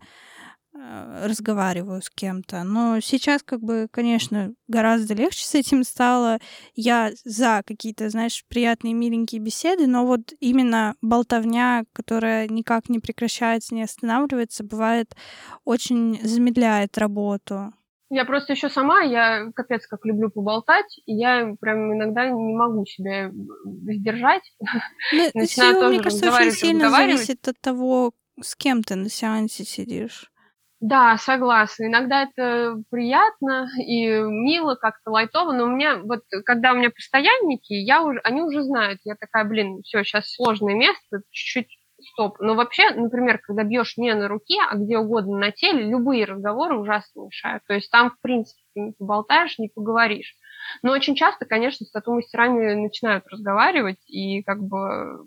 разговариваю с кем-то. Но сейчас, как бы, конечно, гораздо легче с этим стало. Я за какие-то, знаешь, приятные, миленькие беседы, но вот именно болтовня, которая никак не прекращается, не останавливается, бывает очень замедляет работу. Я просто еще сама, я капец как люблю поболтать, и я прям иногда не могу себя сдержать. Ну, Начинаю тоже мне кажется, очень сильно зависит от того, с кем ты на сеансе сидишь. Да, согласна. Иногда это приятно и мило, как-то лайтово, но у меня вот, когда у меня постоянники, я уже, они уже знают, я такая, блин, все, сейчас сложное место, чуть-чуть стоп. Но вообще, например, когда бьешь не на руке, а где угодно на теле, любые разговоры ужасно мешают. То есть там, в принципе, ты не поболтаешь, не поговоришь. Но очень часто, конечно, с тату-мастерами начинают разговаривать, и как бы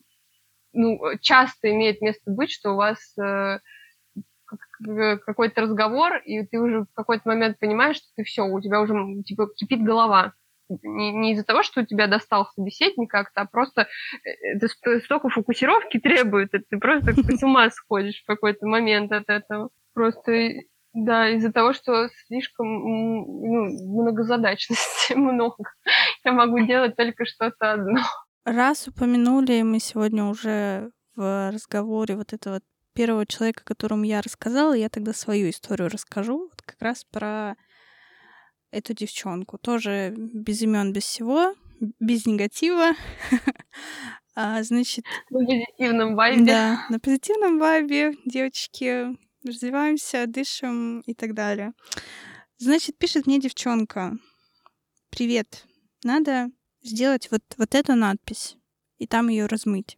ну, часто имеет место быть, что у вас э, какой-то разговор, и ты уже в какой-то момент понимаешь, что ты все, у тебя уже типа кипит голова. Не, не из-за того, что у тебя достал собеседник как-то, а просто э, это столько фокусировки требует, ты просто с ума сходишь в какой-то момент от этого. Просто да, из-за того, что слишком ну, многозадачности много. Я могу делать только что-то одно. Раз упомянули мы сегодня уже в разговоре вот это вот первого человека, которому я рассказала, я тогда свою историю расскажу. Вот как раз про эту девчонку. Тоже без имен, без всего, без негатива. а, значит... На позитивном вайбе. Да, на позитивном вайбе, девочки, развиваемся, дышим и так далее. Значит, пишет мне девчонка. Привет, надо сделать вот, вот эту надпись и там ее размыть.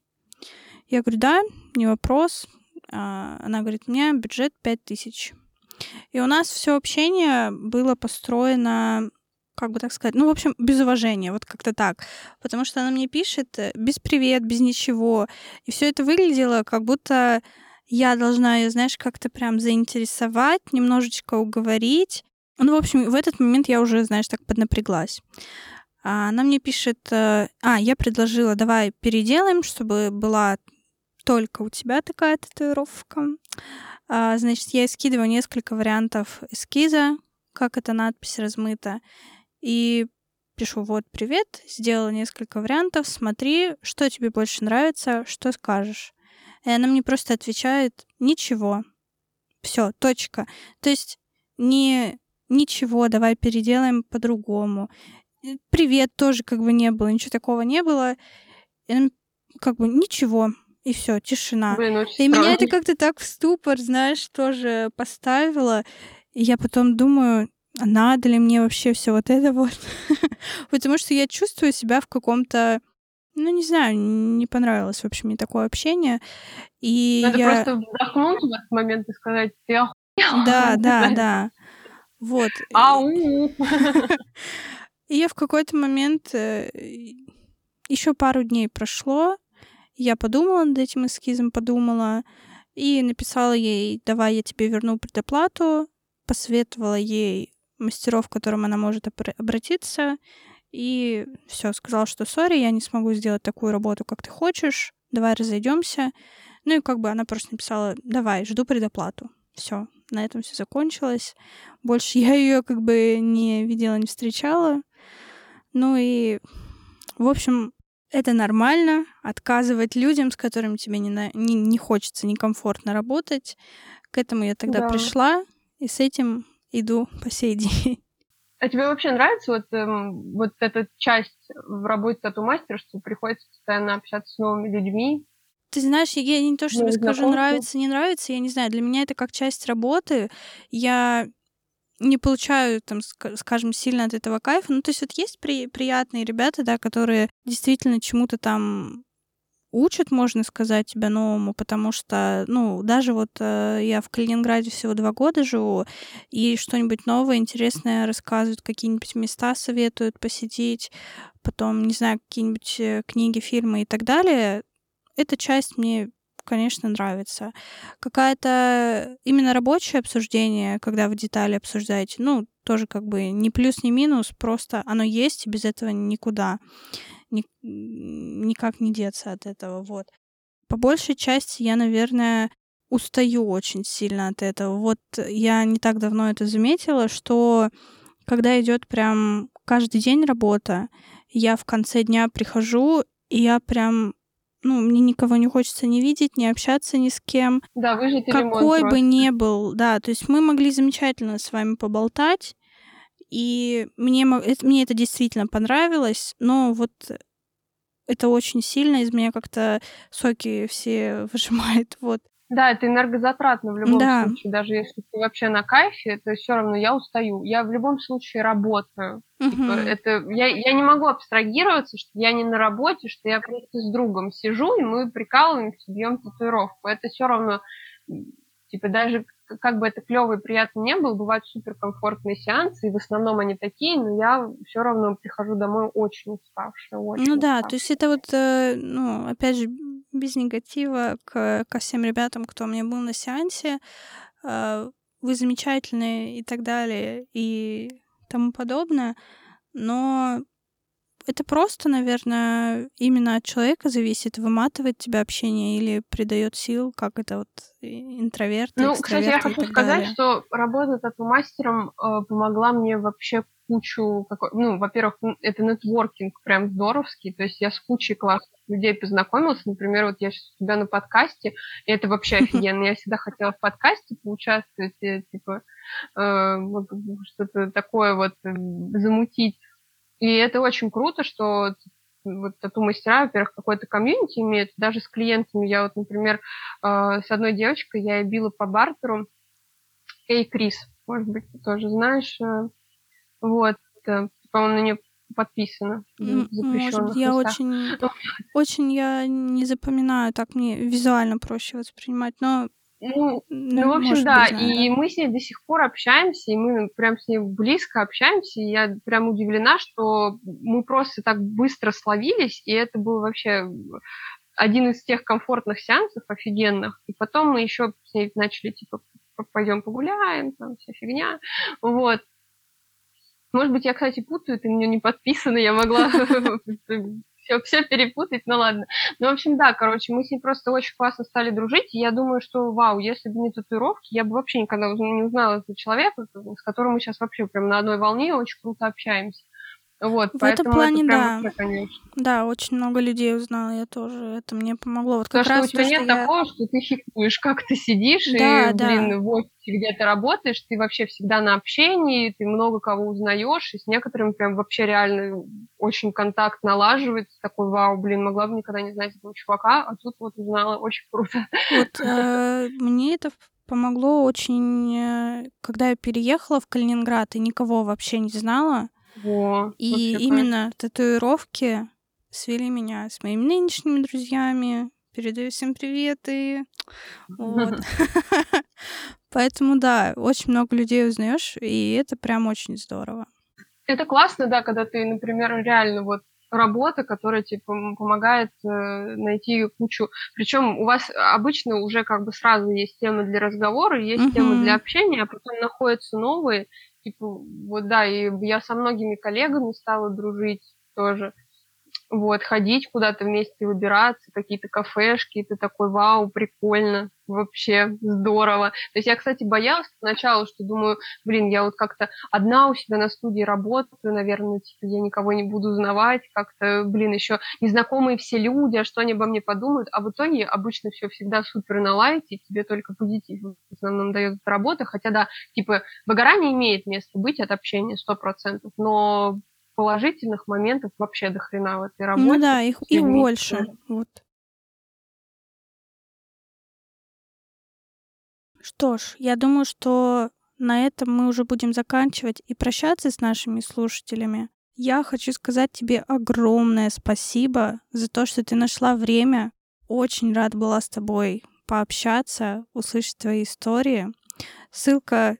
Я говорю, да, не вопрос, она говорит, у меня бюджет 5000. И у нас все общение было построено как бы так сказать, ну, в общем, без уважения, вот как-то так. Потому что она мне пишет э, без привет, без ничего. И все это выглядело, как будто я должна ее, знаешь, как-то прям заинтересовать, немножечко уговорить. Ну, в общем, в этот момент я уже, знаешь, так поднапряглась. А она мне пишет, э, а, я предложила, давай переделаем, чтобы была только у тебя такая татуировка. А, значит, я скидываю несколько вариантов эскиза, как эта надпись размыта, и пишу, вот, привет, сделала несколько вариантов, смотри, что тебе больше нравится, что скажешь. И она мне просто отвечает, ничего. Все, точка. То есть не ничего, давай переделаем по-другому. Привет тоже как бы не было, ничего такого не было. И как бы ничего, и все, тишина. Блин, и странно. меня это как-то так в ступор, знаешь, тоже поставило. И я потом думаю, а надо ли мне вообще все вот это вот? Потому что я чувствую себя в каком-то ну, не знаю, не понравилось, в общем, мне такое общение. И Надо я... просто вздохнуть в этот момент и сказать, ты охуел. Да, да, да. Вот. Ау! И я в какой-то момент э, еще пару дней прошло, я подумала над этим эскизом, подумала и написала ей, давай я тебе верну предоплату, посоветовала ей мастеров, к которым она может обратиться, И все, сказал, что сори, я не смогу сделать такую работу, как ты хочешь, давай разойдемся. Ну и как бы она просто написала, давай, жду предоплату. Все, на этом все закончилось. Больше я ее как бы не видела, не встречала. Ну и, в общем, это нормально, отказывать людям, с которыми тебе не, на... не, не хочется, некомфортно работать. К этому я тогда да. пришла, и с этим иду по сей день. А тебе вообще нравится вот, эм, вот эта часть в работе тату-мастера, что приходится постоянно общаться с новыми людьми? Ты знаешь, я, не то чтобы скажу нравится, не нравится, я не знаю, для меня это как часть работы. Я не получаю, там, скажем, сильно от этого кайфа. Ну, то есть вот есть при, приятные ребята, да, которые действительно чему-то там учат, можно сказать, тебя новому, потому что, ну, даже вот э, я в Калининграде всего два года живу, и что-нибудь новое, интересное рассказывают, какие-нибудь места советуют посетить, потом, не знаю, какие-нибудь э, книги, фильмы и так далее. Эта часть мне конечно, нравится. Какая-то именно рабочее обсуждение, когда вы детали обсуждаете, ну, тоже как бы ни плюс, ни минус, просто оно есть, и без этого никуда. Ни, никак не деться от этого, вот. По большей части я, наверное, устаю очень сильно от этого. Вот я не так давно это заметила, что когда идет прям каждый день работа, я в конце дня прихожу, и я прям ну, мне никого не хочется не видеть, не общаться ни с кем. Да, выжить Какой бы ни был, да, то есть мы могли замечательно с вами поболтать, и мне, мне это действительно понравилось, но вот это очень сильно из меня как-то соки все выжимает, вот. Да, это энергозатратно в любом да. случае. Даже если ты вообще на кайфе, то все равно я устаю. Я в любом случае работаю. Угу. Типа, это, я, я не могу абстрагироваться, что я не на работе, что я просто с другом сижу, и мы прикалываемся, бьем татуировку. Это все равно, типа, даже как бы это клево и приятно не было, бывают суперкомфортные сеансы, и в основном они такие, но я все равно прихожу домой очень уставшая. Очень ну да, уставшая. то есть это вот, э, ну, опять же, без негатива к, ко всем ребятам, кто у меня был на сеансе. Э, вы замечательные и так далее, и тому подобное. Но это просто, наверное, именно от человека зависит, выматывает тебя общение или придает сил, как это вот интроверт. Ну, кстати, я хочу сказать, далее. что работа тату-мастером э, помогла мне вообще кучу, какой, ну, во-первых, это нетворкинг прям здоровский, то есть я с кучей классных людей познакомилась, например, вот я сейчас у тебя на подкасте, и это вообще офигенно, я всегда хотела в подкасте поучаствовать, типа, э, вот, что-то такое вот замутить, и это очень круто, что вот тату-мастера, во-первых, какой-то комьюнити имеют, даже с клиентами. Я вот, например, э, с одной девочкой, я била по бартеру, Эй, Крис, может быть, ты тоже знаешь, вот, э, по-моему, на нее подписано. Может быть, я очень, очень я не запоминаю, так мне визуально проще воспринимать, но ну, ну, в общем, да, быть, и да. мы с ней до сих пор общаемся, и мы прям с ней близко общаемся, и я прям удивлена, что мы просто так быстро словились, и это был вообще один из тех комфортных сеансов офигенных, и потом мы еще с ней начали, типа, пойдем погуляем, там вся фигня, вот, может быть, я, кстати, путаю, ты мне не подписана, я могла все, все перепутать, ну ладно. Ну, в общем, да, короче, мы с ней просто очень классно стали дружить, и я думаю, что, вау, если бы не татуировки, я бы вообще никогда не узнала этого человека, с которым мы сейчас вообще прям на одной волне очень круто общаемся. Вот, в этом плане, да. Вообще, да, очень много людей узнала, я тоже. Это мне помогло. Вот как Потому раз что у тебя то, нет я... такого, что ты фиксируешь, как ты сидишь, да, и, да. блин, в офисе, где ты работаешь, ты вообще всегда на общении, ты много кого узнаешь, и с некоторыми прям вообще реально очень контакт налаживается. Такой, вау, блин, могла бы никогда не знать этого чувака, а тут вот узнала, очень круто. Вот э, мне это помогло очень, э, когда я переехала в Калининград и никого вообще не знала, во, и именно татуировки свели меня с моими нынешними друзьями. Передаю всем приветы. Вот. Поэтому да, очень много людей узнаешь, и это прям очень здорово. Это классно, да, когда ты, например, реально вот работа, которая типа помогает э, найти кучу. Причем у вас обычно уже как бы сразу есть темы для разговора, есть темы для общения, а потом находятся новые, Типа, вот да, и я со многими коллегами стала дружить тоже вот, ходить куда-то вместе, выбираться, какие-то кафешки, ты такой, вау, прикольно, вообще здорово. То есть я, кстати, боялась сначала, что думаю, блин, я вот как-то одна у себя на студии работаю, наверное, типа я никого не буду узнавать, как-то, блин, еще незнакомые все люди, а что они обо мне подумают, а в итоге обычно все всегда супер на лайте, тебе только позитив в основном дает эта работа, хотя, да, типа, выгорание имеет место быть от общения, сто процентов, но положительных моментов вообще до хрена в этой ну работе. Ну да, их, их больше. Вот. Что ж, я думаю, что на этом мы уже будем заканчивать и прощаться с нашими слушателями. Я хочу сказать тебе огромное спасибо за то, что ты нашла время. Очень рад была с тобой пообщаться, услышать твои истории. Ссылка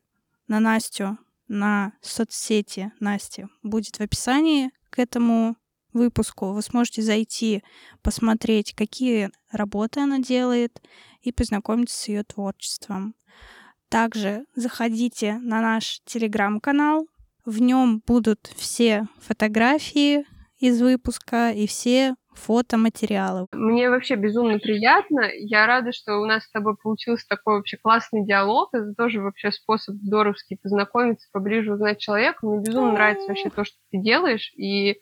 на Настю на соцсети Насти будет в описании к этому выпуску. Вы сможете зайти, посмотреть, какие работы она делает, и познакомиться с ее творчеством. Также заходите на наш телеграм-канал. В нем будут все фотографии из выпуска и все фотоматериалы. Мне вообще безумно приятно. Я рада, что у нас с тобой получился такой вообще классный диалог. Это тоже вообще способ здоровский познакомиться, поближе узнать человека. Мне безумно нравится вообще то, что ты делаешь. И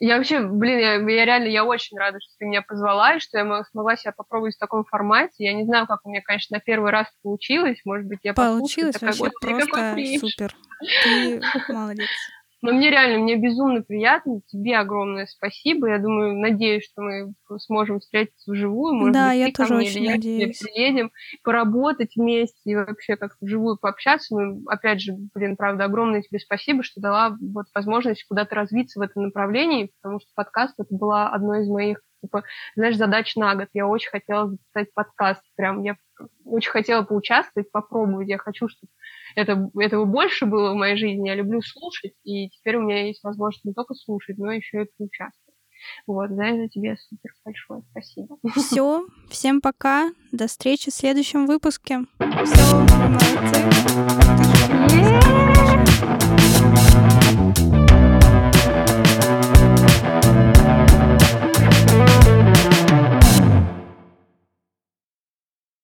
я вообще, блин, я, я реально, я очень рада, что ты меня позвала, и что я смогла себя попробовать в таком формате. Я не знаю, как у меня, конечно, на первый раз получилось. Может быть, я Получилось вообще просто супер. Ты молодец. Но мне реально, мне безумно приятно. Тебе огромное спасибо. Я думаю, надеюсь, что мы сможем встретиться вживую. Может да, быть, я ты тоже ко мне, очень или надеюсь. Приедем, поработать вместе и вообще как-то вживую пообщаться. Ну, опять же, блин, правда, огромное тебе спасибо, что дала вот возможность куда-то развиться в этом направлении, потому что подкаст это была одной из моих типа, знаешь, задач на год. Я очень хотела записать подкаст. Прям я очень хотела поучаствовать, попробовать. Я хочу, чтобы это, этого больше было в моей жизни. Я люблю слушать, и теперь у меня есть возможность не только слушать, но еще и поучаствовать. Вот, за это тебе супер большое спасибо. Все, всем пока, до встречи в следующем выпуске. Все, молодцы.